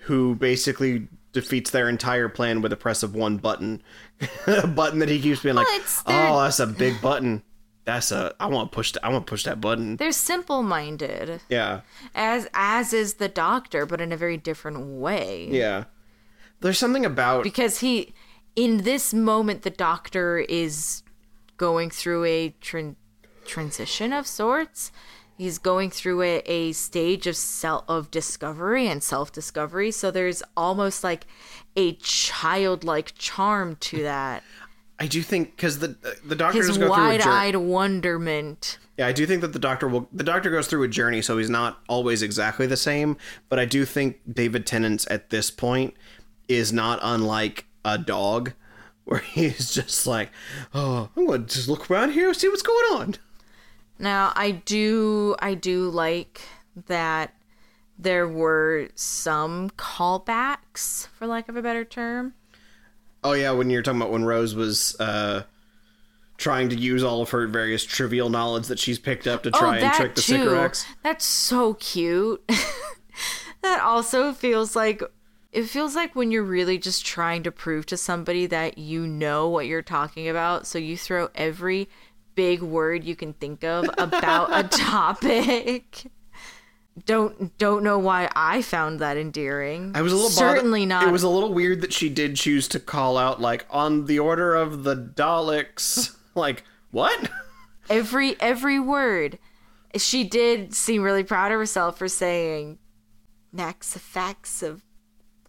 who basically defeats their entire plan with the press of one button, *laughs* a button that he keeps being like, Well, their- "Oh, that's a big button. That's a I want to push. th- I want to push that button." They're simple-minded Yeah, as as is the doctor but in a very different way. yeah. There's something about because he in this moment the doctor is going through a transition of sorts he's going through a, a stage of self of discovery and self-discovery so there's almost like a childlike charm to *laughs* that I do think because the the Doctor his does go through a journey. wide-eyed wonderment Yeah, I do think that the doctor will. The doctor goes through a journey, so he's not always exactly the same. But I do think David Tennant's at this point is not unlike a dog, *laughs* where he's just like, "Oh, I'm going to just look around here, see what's going on." Now, I do I do like that there were some callbacks, for lack of a better term. Oh yeah, when you're talking about when Rose was uh, trying to use all of her various trivial knowledge that she's picked up to try and trick the Sycorax. That's so cute. *laughs* that also feels like it feels like when you're really just trying to prove to somebody that you know what you're talking about, so you throw every big word you can think of about a *laughs* topic. Don't don't know why I found that endearing. I was a little certainly bothered. not. It was a little weird that she did choose to call out like on the order of the Daleks. *laughs* Like what? *laughs* every every word. She did seem really proud of herself for saying Max effects of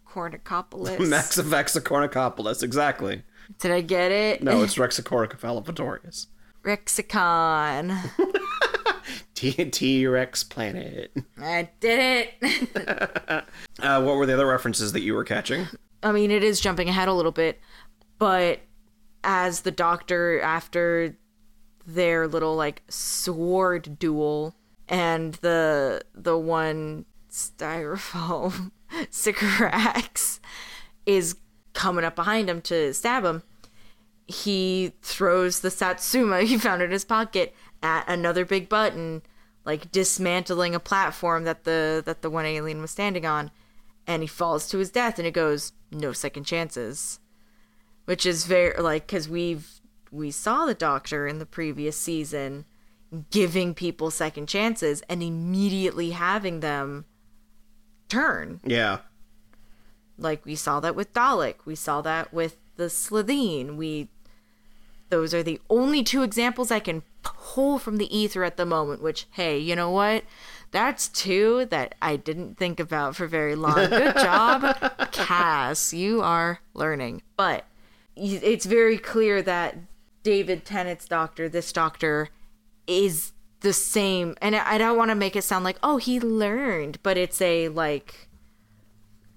Cornucopoulos. Maxifax Cornucopoulos, exactly. Did I get it? No, it's Raxacoricofallapatorius. Rexicon. *laughs* T T Rex planet. I did it. *laughs* *laughs* Uh, what were the other references that you were catching? I mean, it is jumping ahead a little bit, but as the doctor, after their little like sword duel, and the the one styrofoam Sycorax is coming up behind him to stab him, he throws the Satsuma he found in his pocket at another big button, like dismantling a platform that the that the one alien was standing on, and he falls to his death. And it goes no second chances, which is very like because we've we saw the Doctor in the previous season giving people second chances and immediately having them turn Yeah. like we saw that with Dalek. We saw that with the Slitheen. We those are the only two examples I can pull from the ether at the moment, which hey, you know what? That's two that I didn't think about for very long. Good *laughs* job, Cass. You are learning. But it's very clear that David Tennant's doctor, this doctor is the same. And I I don't want to make it sound like, oh, he learned, but it's a like,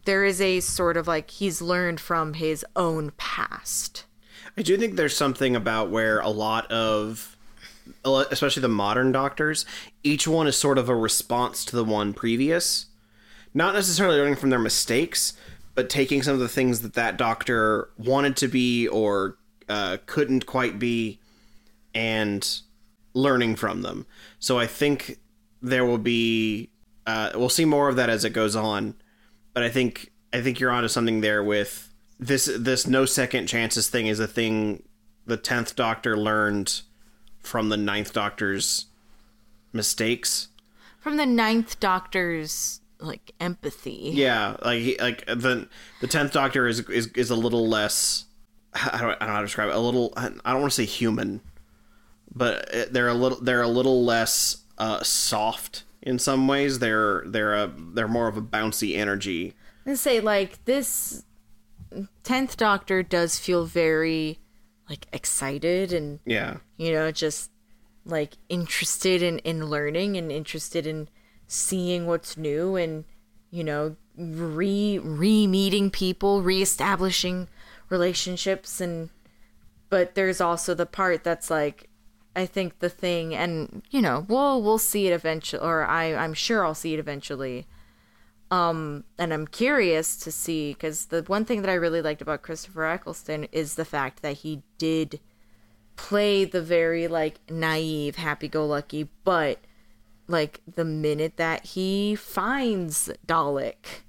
there is a sort of like he's learned from his own past. I do think there's something about where a lot of, especially the modern doctors, each one is sort of a response to the one previous. Not necessarily learning from their mistakes, but taking some of the things that that doctor wanted to be or uh, couldn't quite be and learning from them. So I think there will be, uh, we'll see more of that as it goes on. But I think I think you're onto something there with this this no second chances thing is a thing the tenth Doctor learned from the ninth Doctor's mistakes. From the ninth doctor's like empathy. Yeah, like he, like the the tenth Doctor is is is a little less. I don't, I don't know how to describe it. A little. I don't want to say human, but they're a little they're a little less uh, soft in some ways. They're they're a they're more of a bouncy energy. and say like this 10th doctor does feel very like excited and Yeah, you know just like interested in in learning and interested in seeing what's new and you know re re meeting people reestablishing relationships and but there's also the part that's like I think the thing and you know we'll we'll see it eventually or I I'm sure I'll see it eventually Um, and I'm curious to see because the one thing that I really liked about Christopher Eccleston is the fact that he did play the very like naive, happy-go-lucky, but like the minute that he finds Dalek,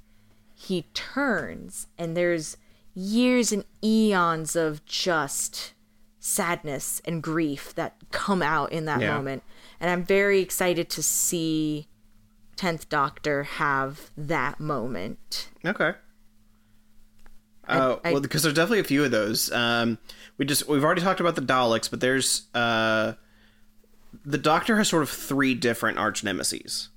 he turns, and there's years and eons of just sadness and grief that come out in that Yeah. moment, and I'm very excited to see 10th Doctor have that moment. Okay. Uh, well, because there's definitely a few of those. Um, we just we've already talked about the Daleks, but there's uh, the Doctor has sort of three different arch nemesis.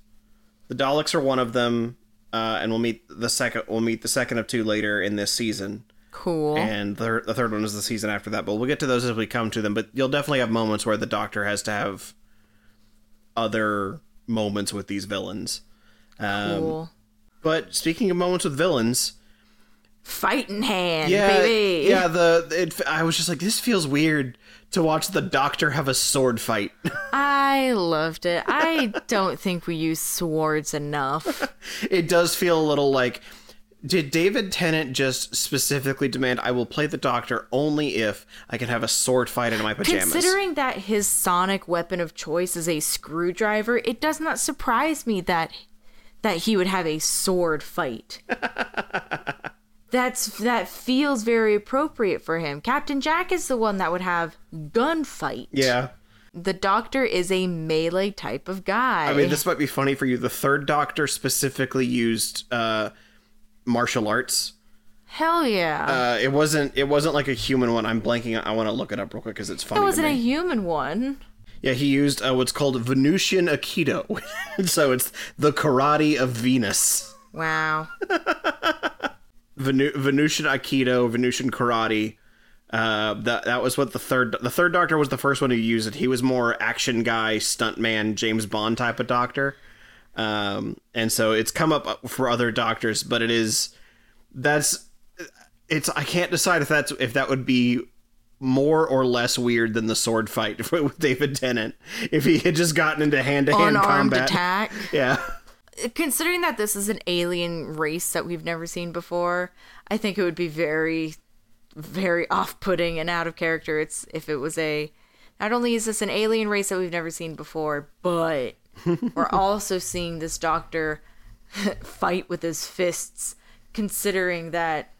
The Daleks are one of them, uh, and we'll meet the second. We'll meet the second of two later in this season, Cool. and the, the third one is the season after that. But we'll get to those as we come to them. But you'll definitely have moments where the Doctor has to have other moments with these villains. Um, cool. But speaking of moments with villains, Fighting hand, yeah, baby. yeah. The it, I was just like, this feels weird to watch the Doctor have a sword fight. *laughs* I loved it. I don't think we use swords enough. *laughs* it does feel a little like. Did David Tennant just specifically demand I will play the Doctor only if I can have a sword fight in my pajamas? Considering that his sonic weapon of choice is a screwdriver, it does not surprise me that that he would have a sword fight. *laughs* That's that feels very appropriate for him. Captain Jack is the one that would have gunfight. yeah. The doctor is a melee type of guy. I mean, this might be funny for you. The third Doctor specifically used uh, martial arts. Hell yeah. Uh, it wasn't. It wasn't like a human one. I'm blanking. I want to look it up real quick because it's funny. It wasn't a human one. Yeah, he used uh, what's called Venusian Aikido. *laughs* so it's the karate of Venus. Wow. *laughs* Venu- Venusian Aikido, Venusian karate. Uh, that that was what the third the third Doctor was the first one who used it. He was more action guy, stuntman, James Bond type of Doctor. Um, and so it's come up for other Doctors, but it is that's it's I can't decide if that's if that would be more or less weird than the sword fight *laughs* with David Tennant if he had just gotten into hand to hand combat. attack. Yeah. considering that this is an alien race that we've never seen before, I think it would be very, very *laughs* off-putting and out of character. It's if it was a. Not only is this an alien race that we've never seen before, but *laughs* we're also seeing this doctor *laughs* fight with his fists. Considering that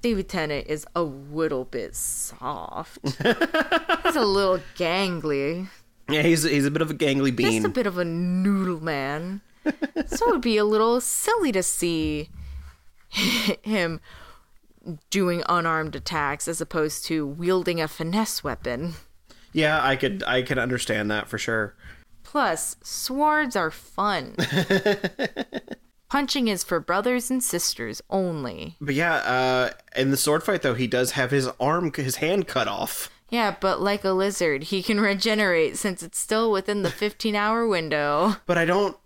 David Tennant is a little bit soft, *laughs* he's a little gangly Yeah, he's he's a bit of a gangly bean. He's a bit of a noodle man. so it would be a little silly to see him doing unarmed attacks as opposed to wielding a finesse weapon. Yeah, I could I could understand that for sure. Plus, swords are fun. *laughs* Punching is for brothers and sisters only. But yeah, uh, in the sword fight though, he does have his arm, his hand cut off. Yeah, but like a lizard, he can *laughs* regenerate since it's still within the 15 hour window. But I don't.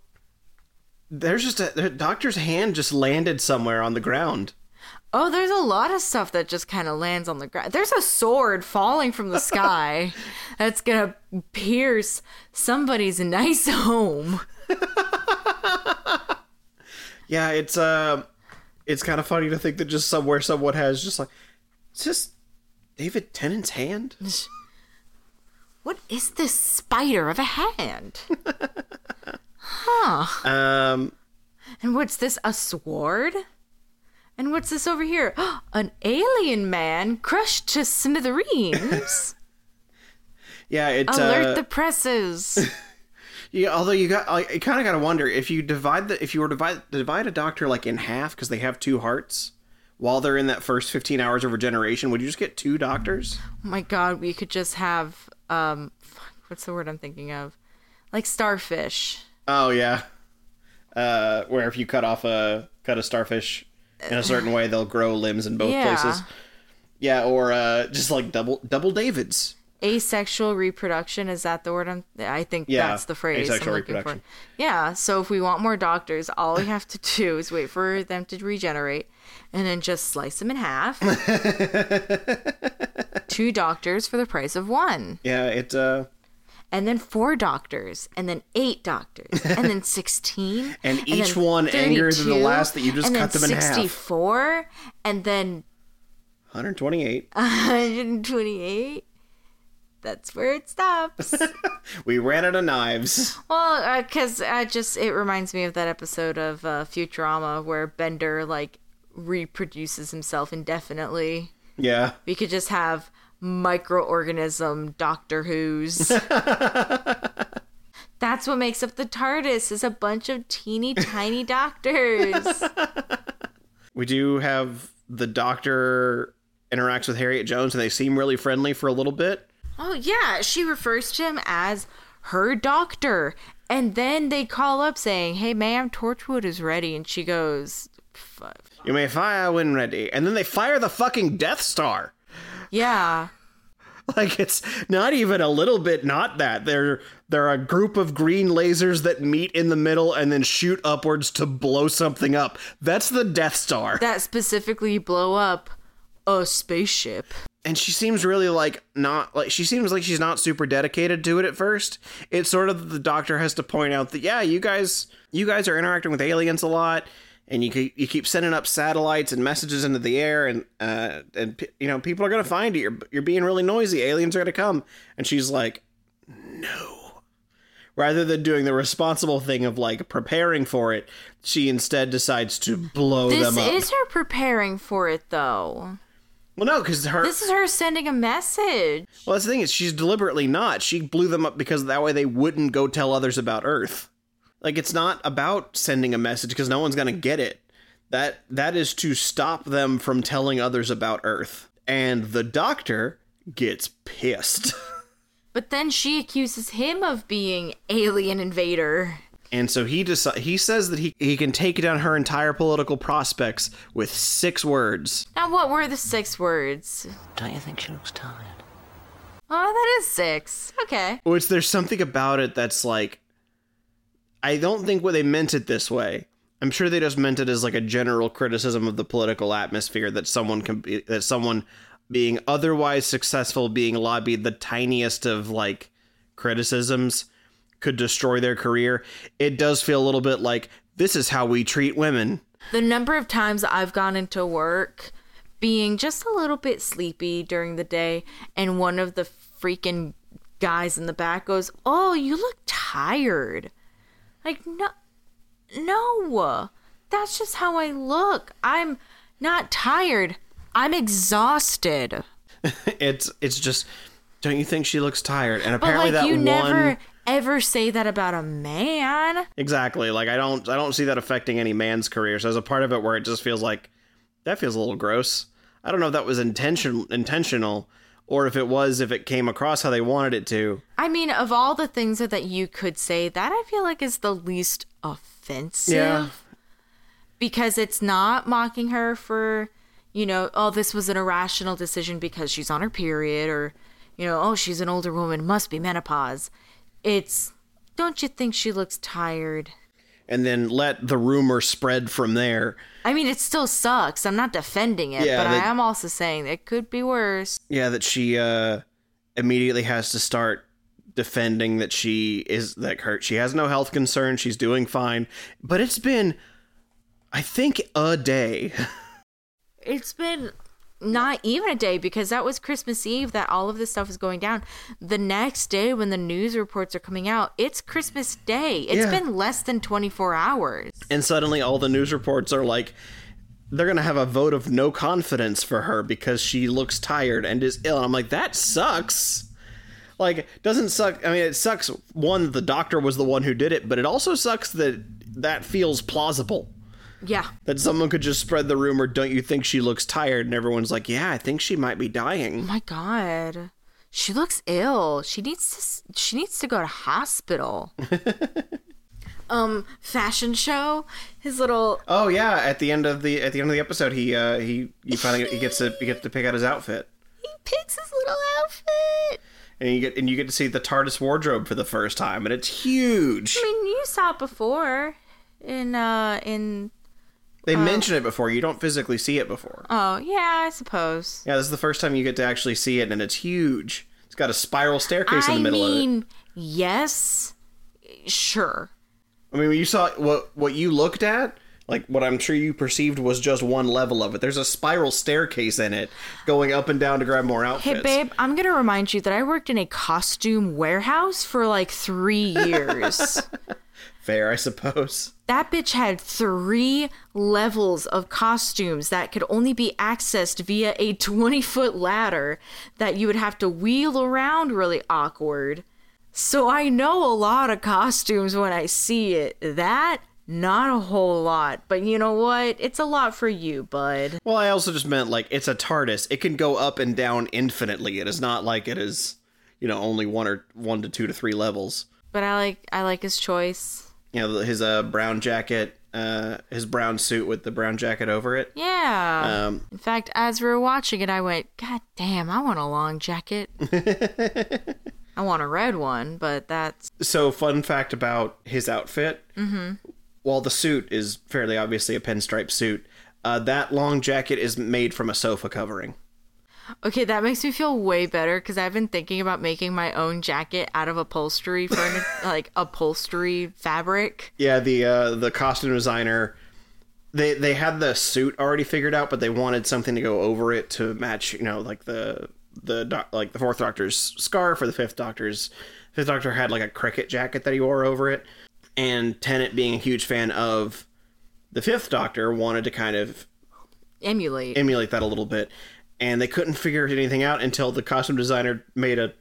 There's just a the doctor's hand just landed somewhere on the ground. Oh, there's a lot of stuff that just kind of lands on the ground. There's a sword falling from the sky *laughs* that's gonna pierce somebody's nice *laughs* home. *laughs* Yeah, it's uh, it's kind of funny to think that just somewhere someone has just like, it's just David Tennant's hand. What is this spider of a hand? Huh. Um, And what's this? A sword? And what's this over here? *gasps* An alien man crushed to smithereens. *laughs* yeah, it's Alert uh, the presses. *laughs* Yeah, although you got, I kind of got to wonder if you divide the, if you were to divide divide a doctor like in half because they have two hearts while they're in that first fifteen hours of regeneration, would you just get two doctors? Oh my god, we could just have um fuck, what's the word I'm thinking of? Like starfish. Oh yeah, uh, where if you cut off a cut a starfish in a certain way, they'll grow limbs in both Yeah. places. Yeah, or uh, just like double double Davids. Asexual reproduction is that the word I'm I think Yeah, that's the phrase asexual I'm looking reproduction. for. Yeah, so if we want more doctors, all we have to do is wait for them to regenerate and then just slice them in half. *laughs* Two doctors for the price of one. Yeah, it uh, and then four doctors, and then eight doctors, and then *laughs* sixteen, And each one angrier than the last that you just cut them in half. Sixty-four, and then 128. Uh, *laughs* 128. That's where it stops. *laughs* we ran out of knives. well, because I just it reminds me of that episode of uh, Futurama where Bender like reproduces himself indefinitely. Yeah. We could just have microorganism Doctor Who's. *laughs* That's what makes up the TARDIS is a bunch of teeny tiny doctors. *laughs* We do have the doctor interacts with Harriet Jones and they seem really friendly for a little bit. Oh yeah, she refers to him as her doctor. And then they call up saying, "Hey ma'am, Torchwood is ready." And she goes, "F- You may fire when ready. And then they fire the fucking Death Star. "Yeah." Like it's not even a little bit not that. They're they're a group of green lasers that meet in the middle and then shoot upwards to blow something up. That's the Death Star. That specifically blow up a spaceship. and she seems really like not like she seems like she's not super dedicated to it at first. It's sort of the doctor has to point out that yeah, you guys you guys are interacting with aliens a lot, and you keep, you keep sending up satellites and messages into the air, and uh and you know people are gonna find you. You're you're being really noisy. Aliens are gonna come, and she's like, no. Rather than doing the responsible thing of like preparing for it, she instead decides to blow This them up. This is her preparing for it though. well, no, because her This is her sending a message. Well, that's the thing is she's deliberately not. She blew them up because that way they wouldn't go tell others about Earth. Like it's not about sending a message because no one's gonna get it. That that is to stop them from telling others about Earth. And the Doctor gets pissed. *laughs* But then she accuses him of being alien invader. And so he deci- he says that he, he can take down her entire political prospects with six words. Now what were the six words? Don't you think she looks tired? Oh, that is six. Okay. Which there's something about it that's like I don't think what they meant it this way. I'm sure they just meant it as like a general criticism of the political atmosphere that someone can be that someone being otherwise successful being lobbied the tiniest of like criticisms could destroy their career. It does feel a little bit like this is how we treat women. The number of times I've gone into work being just a little bit sleepy during the day, and one of the freaking guys in the back goes, Oh, you look tired. Like, no, no, that's just how I look. I'm not tired, I'm exhausted. *laughs* It's it's just don't you think she looks tired? And But apparently like, that you one never ever say that about a man. Exactly. Like I don't I don't see that affecting any man's career. So there's a part of it where it just feels like that feels a little gross. I don't know if that was intention intentional or if it was if it came across how they wanted it to. I mean, of all the things that, that you could say, that I feel like is the least offensive. Yeah. Because it's not mocking her for, you know, oh, this was an irrational decision because she's on her period or, you know, oh, she's an older woman, must be menopause. It's, don't you think she looks tired? And then let the rumor spread from there. I mean, it still sucks. I'm not defending it, Yeah, but that- I am also saying it could be worse. Yeah, that she uh immediately has to start defending that she is that her she has no health concern, she's doing fine. But it's been I think a day. *laughs* It's been not even a day because that was Christmas Eve that all of this stuff is going down. The next day, when the news reports are coming out, it's Christmas Day. It's Yeah. been less than 24 hours. and suddenly all the news reports are like they're gonna have a vote of no confidence for her because she looks tired and is ill. And I'm like, that sucks. Like, doesn't suck. I mean, it sucks. One, the doctor was the one who did it, but it also sucks that that feels plausible. Yeah. That someone could just spread the rumor, don't you think she looks tired? And everyone's like, yeah, I think she might be Oh dying. my God. She looks ill. She needs to. She needs to go to hospital. *laughs* um, fashion show. His little Oh yeah, at the end of the at the end of the episode, he uh he he finally he gets to he gets to pick out his outfit. he picks his little outfit. And you get and you get to see the TARDIS wardrobe for the first time, and it's huge. I mean, you saw it before in uh in They oh. mention it before. You don't physically see it before. oh yeah, I suppose. Yeah, this is the first time you get to actually see it, and it's huge. It's got a spiral staircase in the middle of it. I mean, yes, sure. I mean, when you saw what what you looked at, like what I'm sure you perceived was just one level of it. There's a spiral staircase in it, going up and down to grab more outfits. Hey, babe, I'm gonna remind you that I worked in a costume warehouse for like three years. *laughs* Fair, I suppose. *laughs* that bitch had three levels of costumes that could only be accessed via a 20 foot ladder that you would have to wheel around really awkward. So I know a lot of costumes when I see it. That, not a whole lot. But you know what? It's a lot for you, bud. Well, I also just meant like it's a TARDIS. It can go up and down infinitely. It is not like it is, you know, only one or one to two to three levels. But I like I like his choice. You know, his uh, brown jacket, uh, his brown suit with the brown jacket over it. Yeah. Um, In fact, as we were watching it, I went, God damn, I want a long jacket. *laughs* I want a red one, but that's so, fun fact about his outfit. Mm-hmm. While the suit is fairly obviously a pinstripe suit, uh, that long jacket is made from a sofa covering. Okay. That makes me feel way better because I've been thinking about making my own jacket out of upholstery furniture, *laughs* like upholstery fabric. Yeah, the uh, the costume designer they they had the suit already figured out, but they wanted something to go over it to match, you know, like the the doc- like the fourth Doctor's scarf or the fifth Doctor's fifth Doctor had like a cricket jacket that he wore over it, and Tennant being a huge fan of the fifth Doctor wanted to kind of Emulate. emulate that a little bit, and they couldn't figure anything out until the costume designer made a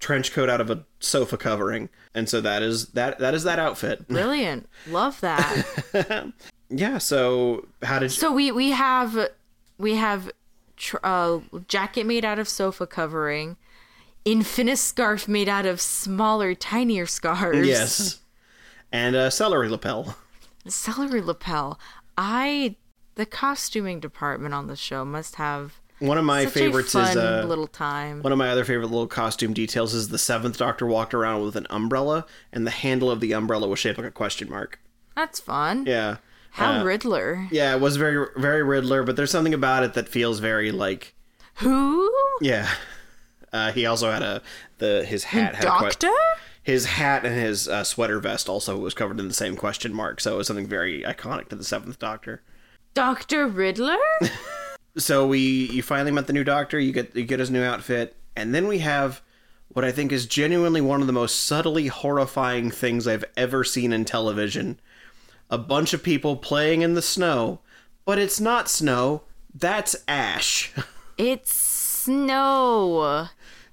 trench coat out of a sofa covering, and so that is that that is that outfit. *laughs* Brilliant. Love that. *laughs* Yeah. So how did you? so we we have we have tr- uh, jacket made out of sofa covering, infinite scarf made out of smaller, tinier scarves. yes. And a celery lapel. celery lapel. I the costuming department on the show must have One of my such favorites a is uh, little time. one of my other favorite little costume details is the seventh Doctor walked around with an umbrella, and the handle of the umbrella was shaped like a question mark. That's fun. Yeah. How Uh, Riddler? Yeah, it was very very Riddler, but there's something about it that feels very like Who? yeah. Uh, he also had a the his hat had a que- Doctor? his hat and his uh, sweater vest also was covered in the same question mark, so it was something very iconic to the seventh Doctor. Doctor Riddler? *laughs* so we you finally met the new doctor you get you get his new outfit and then we have what i think is genuinely one of the most subtly horrifying things i've ever seen in television a bunch of people playing in the snow but it's not snow that's ash *laughs* it's snow.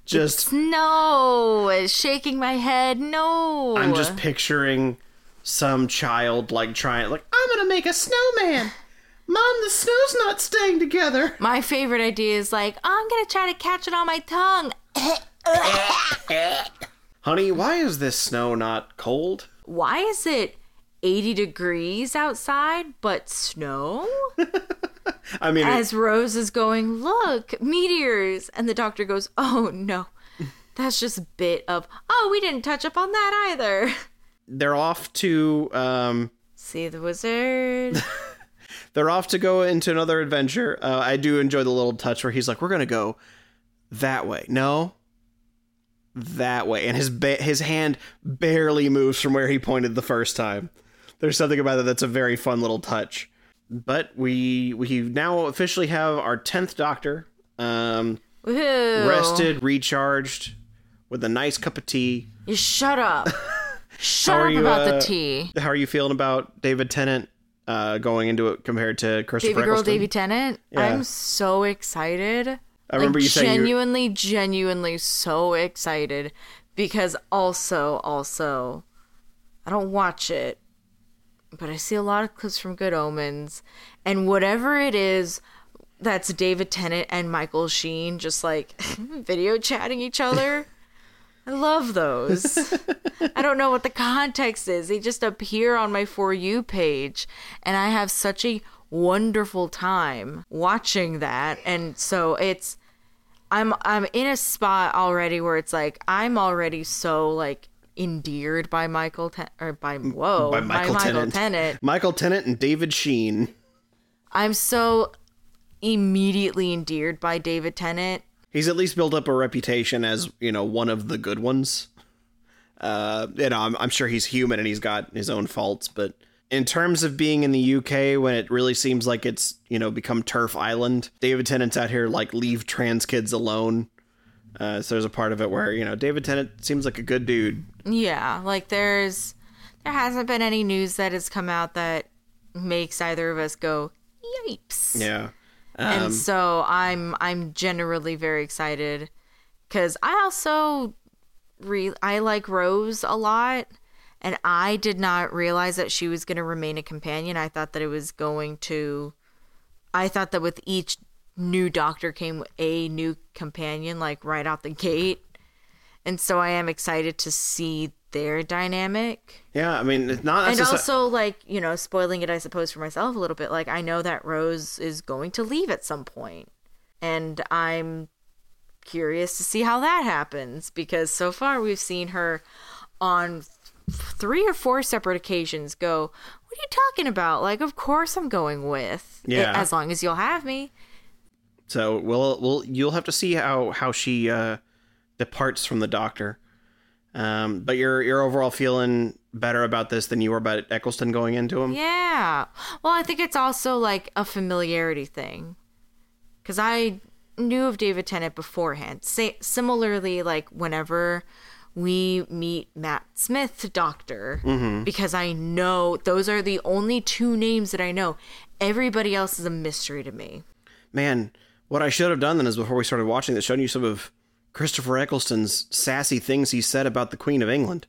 just Snow. Shaking my head. No. i'm just picturing some child like trying like i'm gonna make a snowman *laughs* mom the snow's not staying together My favorite idea is like, I'm gonna try to catch it on my tongue. *laughs* honey why is this snow not cold Why is it 80 degrees outside but snow? *laughs* i mean it- As Rose is going, look, meteors. And the doctor goes, oh no, *laughs* that's just a bit of oh we didn't touch up on that either. They're off to um, See the wizard. They're off to go into another adventure. Uh, I do enjoy the little touch where he's like, "We're gonna go that way." No, that way, and his ba- his hand barely moves from where he pointed the first time. There's something about that that's a very fun little touch. But we we now officially have our tenth Doctor, um, rested, recharged, with a nice cup of tea. You shut up. *laughs* Shut up you, about uh, the tea. How are you feeling about David Tennant uh, going into it compared to Christopher Baby girl Eccleston? Davy Tennant. Yeah. I'm so excited. I remember like, you saying you- genuinely, genuinely so excited because also, also, I don't watch it, but I see a lot of clips from Good Omens, and whatever it is that's David Tennant and Michael Sheen just like *laughs* video chatting each other. I love those. *laughs* I don't know what the context is. They just appear on my For You page, and I have such a wonderful time watching that. And so it's. I'm I'm in a spot already where it's like I'm already so like endeared by Michael Ten- or by whoa by Michael, Tennant. Tennant. Michael Tennant and David Sheen. I'm so immediately endeared by David Tennant. He's at least built up a reputation as you know one of the good ones. Uh, you know, I'm, I'm sure he's human and he's got his own faults, but in terms of being in the UK when it really seems like it's you know become turf island, David Tennant's out here like leave trans kids alone. Uh, so there's a part of it where you know David Tennant seems like a good dude. Yeah, like there's there hasn't been any news that has come out that makes either of us go yipes. Yeah. And Um, so I'm I'm generally very excited cuz I also re- I like Rose a lot and I did not realize that she was going to remain a companion. I thought that it was going to I thought that with each new doctor came a new companion like right out the gate. And so I am excited to see their dynamic yeah, I mean, it's not and also like you know spoiling it i suppose for myself a little bit like i know that rose is going to leave at some point and i'm curious to see how that happens because so far we've seen her on three or four separate occasions go what are you talking about like of course i'm going with it, Yeah. as long as you'll have me So we'll we'll you'll have to see how how she uh, departs from the doctor. Um, but you're you're overall feeling better about this than you were about Eccleston going into him. Yeah. Well, I think it's also like a familiarity thing. Because I knew of David Tennant beforehand. Say, similarly, like whenever we meet Matt Smith, Doctor, because I know those are the only two names that I know. Everybody else is a mystery to me. Man, what I should have done then is before we started watching this, showing you some of Christopher Eccleston's sassy things he said about the Queen of England.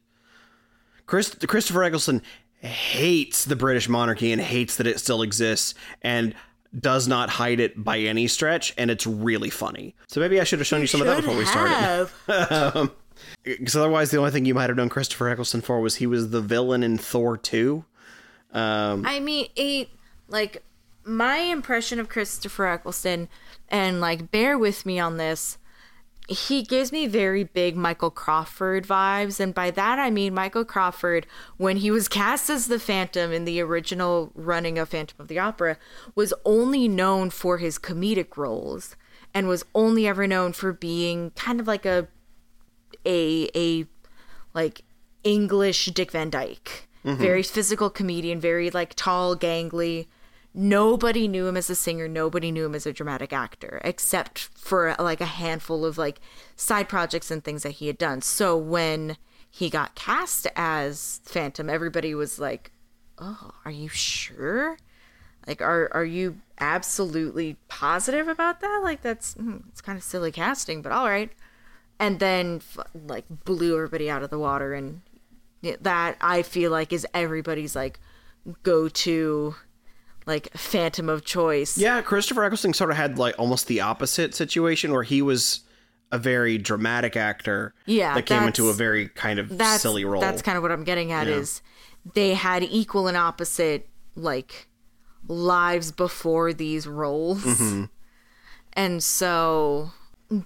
Chris, Christopher Eccleston hates the British monarchy and hates that it still exists and does not hide it by any stretch, and it's really funny. So maybe I should have shown you, some of that before we started. Because *laughs* um, otherwise, the only thing you might have known Christopher Eccleston for was he was the villain in Thor 2. Um, I mean, it like my impression of Christopher Eccleston, and like bear with me on this. He gives me very big Michael Crawford vibes, and by that I mean Michael Crawford, when he was *laughs* cast as the Phantom in the original running of Phantom of the Opera, was only known for his comedic roles, and was only ever known for being kind of like a a a like English Dick Van Dyke. Mm-hmm. Very physical comedian, very like tall, gangly. Nobody knew him as a singer, nobody knew him as a dramatic actor, except for like a handful of like side projects and things that he had done. So when he got cast as Phantom, everybody was like, "Oh, are you sure?" Like, are are you absolutely positive about that? Like, that's hmm, it's kind of silly casting, but all right and then like blew everybody out of the water and that i feel like is everybody's like go-to like phantom of choice Yeah, Christopher Eccleston sort of had like almost the opposite situation where he was a very dramatic actor Yeah, that came into a very kind of silly role. that's kind of what i'm getting at Yeah. is they had equal and opposite like lives before these roles Mm-hmm. and so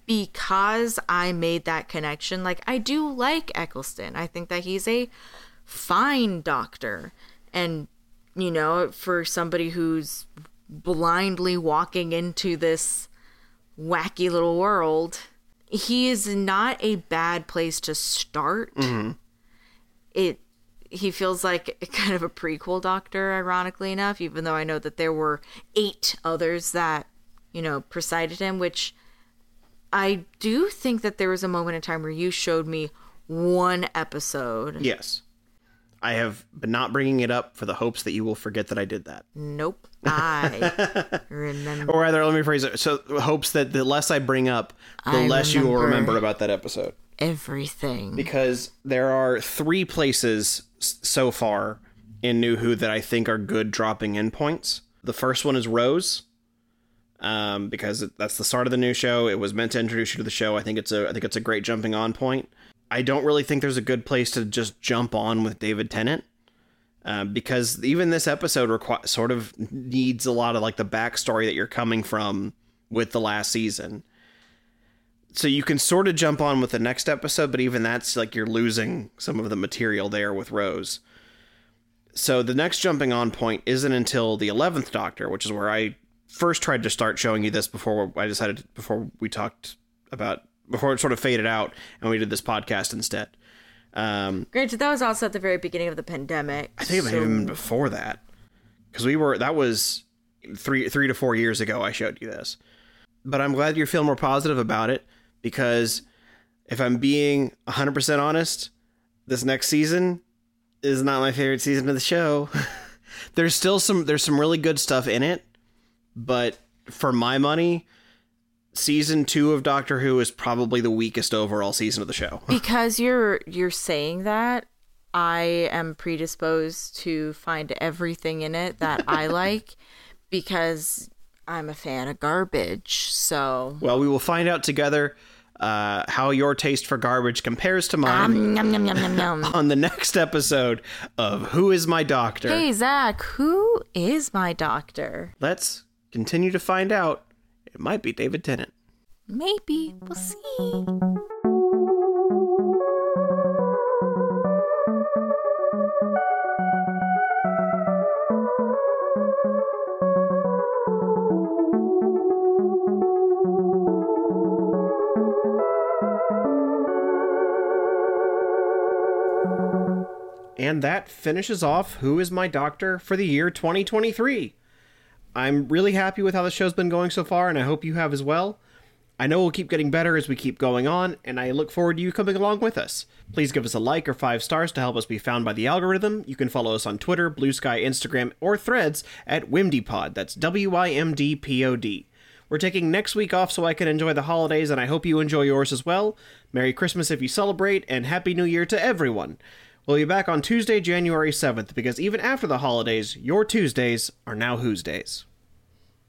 because I made that connection, like I do like Eccleston. I think that he's a fine doctor. And, you know, for somebody who's blindly walking into this wacky little world, he is not a bad place to start. Mm-hmm. It he feels like *laughs* kind of a prequel doctor, ironically enough, even though I know that there were eight others that, you know, presided him, which I do think that there was a moment in time where you showed me one episode. Yes. I have been not bringing it up for the hopes that you will forget that I did that. Nope. *laughs* I remember. Or rather, let me phrase it. So, hopes that the less I bring up, the I less you will remember. about that episode. everything. Because there are three places so far in New Who that I think are good dropping in points. The first one is Rose, um, because that's the start of the new show. It was meant to introduce you to the show. I think it's a I think it's a great jumping on point. I don't really think there's a good place to just jump on with David Tennant. Um, because even this episode requi- sort of needs a lot of like the backstory that you're coming from with the last season. So you can sort of jump on with the next episode, but even that's like you're losing some of the material there with Rose. So the next jumping on point isn't until the 11th Doctor, which is where I first tried to start showing you this before I decided before we talked about before it sort of faded out and we did this podcast instead. Um, Granted, that was also at the very beginning of the pandemic. I think it may have been before that, because we were that was three three to four years ago. I showed you this, but I'm glad you're feeling more positive about it because if I'm being 100 percent honest, this next season is not my favorite season of the show. *laughs* there's still some there's some really good stuff in it, but for my money, season two of Doctor Who is probably the weakest overall season of the show. *laughs* because you're you're saying that i am predisposed to find everything in it that i *laughs* like because i'm a fan of garbage so Well, we will find out together uh, how your taste for garbage compares to mine um, yum, yum, yum, *laughs* on the next episode of Who is My Doctor? hey zach who is my doctor Let's continue to find out. It might be David Tennant. maybe we'll see And that finishes off Who is My Doctor for the year 2023. I'm really happy with how the show's been going so far, and I hope you have as well. I know we'll keep getting better as we keep going on, and I look forward to you coming along with us. Please give us a like or five stars to help us be found by the algorithm. You can follow us on Twitter, Blue Sky, Instagram, or Threads at WimDpod. That's W I M D P O D. We're taking next week off so I can enjoy the holidays, and I hope you enjoy yours as well. Merry Christmas if you celebrate, and Happy New Year to everyone. We'll be back on Tuesday, January 7th, because even after the holidays, your Tuesdays are now Who's Days.